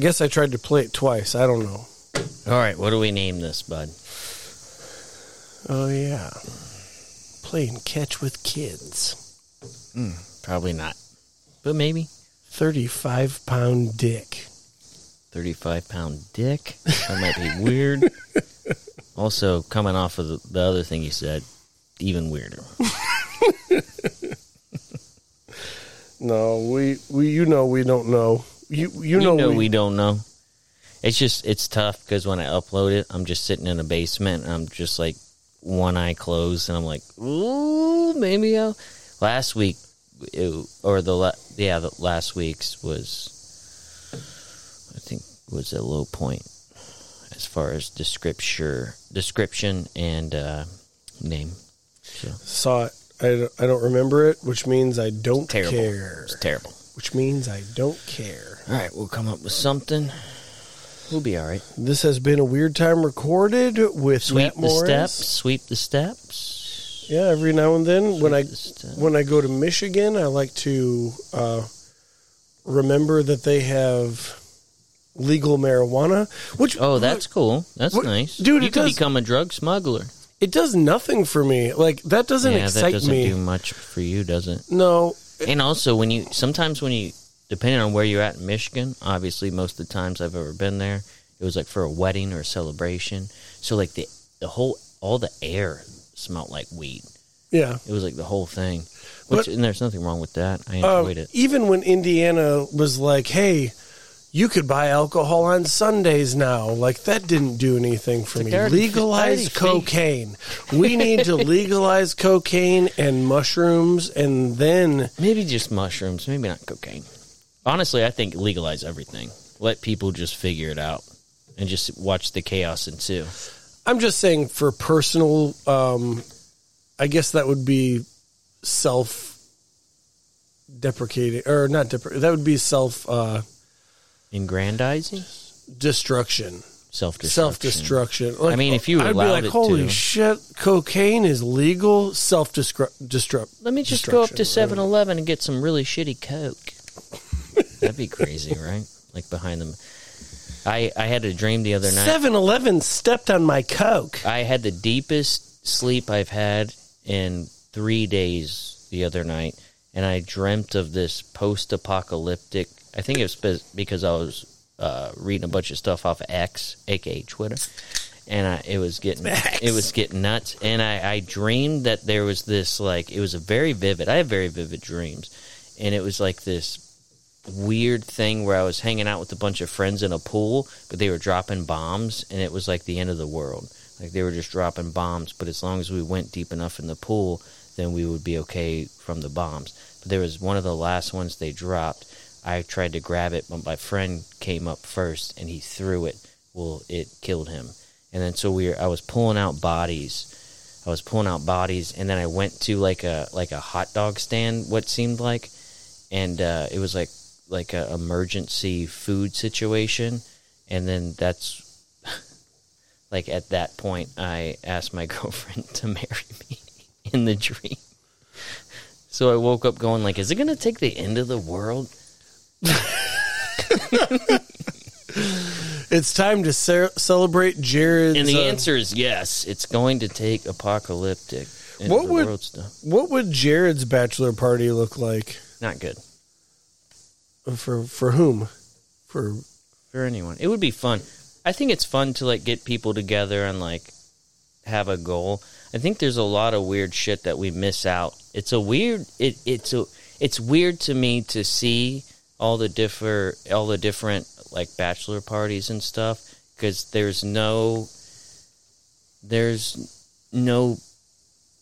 I guess I tried to play it twice. I don't know. All right, what do we name this, bud? Oh yeah, playing catch with kids. Mm, probably not, but maybe. Thirty-five pound dick. Thirty-five pound dick. That might be weird. [LAUGHS] also, coming off of the, the other thing you said, even weirder. [LAUGHS] no, we we you know we don't know. You you, You know, know, we, we don't know. It's just it's tough because when I upload it, I'm just sitting in a basement. And I'm just like one eye closed, and I'm like, ooh, maybe I'll. Last week, it, or the la- yeah, the last week's was, I think, was a low point as far as description, description and uh, name. So saw it. I, don't- I don't remember it, which means I don't terrible. care. It's terrible. Which means I don't care. All right, we'll come up with something. We'll be all right. This has been a weird time recorded with Sweep Matt the Morris. steps. Sweep the steps. Yeah, every now and then when I the steps. when I go to Michigan, I like to uh, remember that they have legal marijuana. Which Oh, that's cool. That's What- nice, dude, You it can does- become a drug smuggler. it does nothing for me. Like that doesn't yeah, that doesn't me. do much for you, does it? no, And also, when you sometimes when you depending on where you're at in Michigan, obviously most of the times I've ever been there, it was like for a wedding or a celebration. So like the the whole all the air smelled like weed. yeah. It was like the whole thing. Which But- and there's nothing wrong with that. I Um, enjoyed it. even when Indiana was like, "Hey, you could buy alcohol on Sundays now," like that didn't do anything for like me. Legalize cocaine. we need to [LAUGHS] legalize cocaine and mushrooms, and then Maybe just mushrooms, maybe not cocaine. Honestly, I think legalize everything. Let people just figure it out and just watch the chaos ensue. I'm just saying for personal. Um, I guess that would be self deprecating or not depre- that would be self uh, Ingrandizing, destruction self destruction. self destruction I mean, if you I'd be allowed like it holy to." shit cocaine is legal self destruct Let me just go up to 7-Eleven and get some really shitty Coke. That'd be crazy, right? Like behind them. I I had a dream the other night. 7-Eleven stepped on my coke I had the deepest sleep I've had in three days the other night, and I dreamt of this post-apocalyptic. I think it was because I was uh, reading a bunch of stuff off of X, aka Twitter, and I, it was getting it was getting nuts. And I, I dreamed that there was this like it was a very vivid. I have very vivid dreams, and it was like this weird thing where I was hanging out with a bunch of friends in a pool, but they were dropping bombs, and it was like the end of the world. Like they were just dropping bombs, but as long as we went deep enough in the pool, then we would be okay from the bombs. But there was one of the last ones they dropped. I tried to grab it, but my friend came up first and he threw it. Well, it killed him. And then so we were, I was pulling out bodies. I was pulling out bodies, and then I went to like a like a hot dog stand. What seemed like, and uh, it was like like a emergency food situation. And then that's [LAUGHS] like at that point, I asked my [LAUGHS] girlfriend to marry me [LAUGHS] in the dream. So I woke up going like, is it going to take the end of the world? it's time to ce- celebrate Jared's And the uh, answer is yes. It's going to take apocalyptic. What would- what would Jared's bachelor party look like Not good for for whom for for anyone. It would be fun. I think it's fun to like get people together and like have a goal. I think there's a lot of weird shit that we miss out. It's a weird it it's a it's weird to me to see all the differ all the different like bachelor parties and stuff because there's no there's no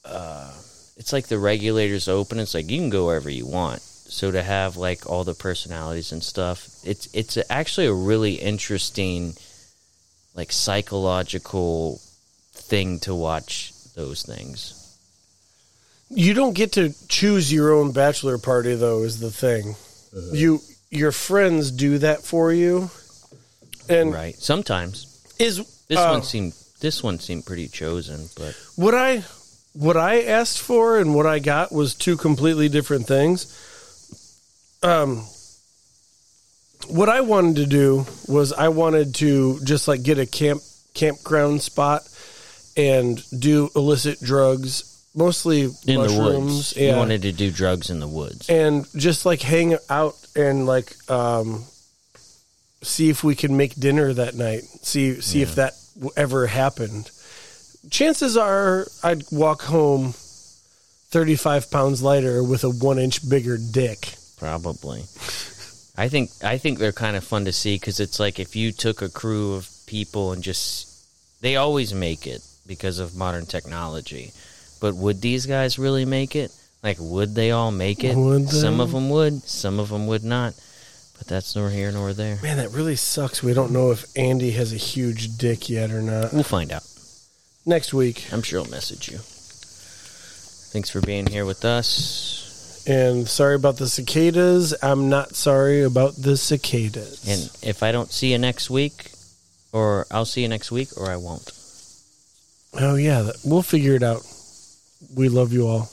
uh it's like the regulators open it's like you can go wherever you want so to have like all the personalities and stuff it's it's actually a really interesting like psychological thing to watch those things. You don't get to choose your own bachelor party though is the thing. You your friends do that for you and right. Sometimes. Is this uh, one seemed this one seemed pretty chosen but what I what I asked for and what I got was two completely different things. Um, what I wanted to do was I wanted to just like get a camp campground spot and do illicit drugs, mostly in the mushrooms. woods Yeah, you wanted to do drugs in the woods and just like hang out and like um, see if we can make dinner that night. See see if that ever happened. Chances are I'd walk home thirty five pounds lighter with a one inch bigger dick. Probably. I think I think they're kind of fun to see because it's like if you took a crew of people and just they always make it because of modern technology, but would these guys really make it? Like, would they all make it? Would Some of them would, some of them would not. But that's nor here nor there. Man, that really sucks. We don't know if Andy has a huge dick yet or not. We'll find out. Next week. I'm sure he'll message you. Thanks for being here with us. And sorry about the cicadas. I'm not sorry about the cicadas. And if I don't see you next week, or I'll see you next week, or I won't. oh yeah, we'll figure it out. We love you all.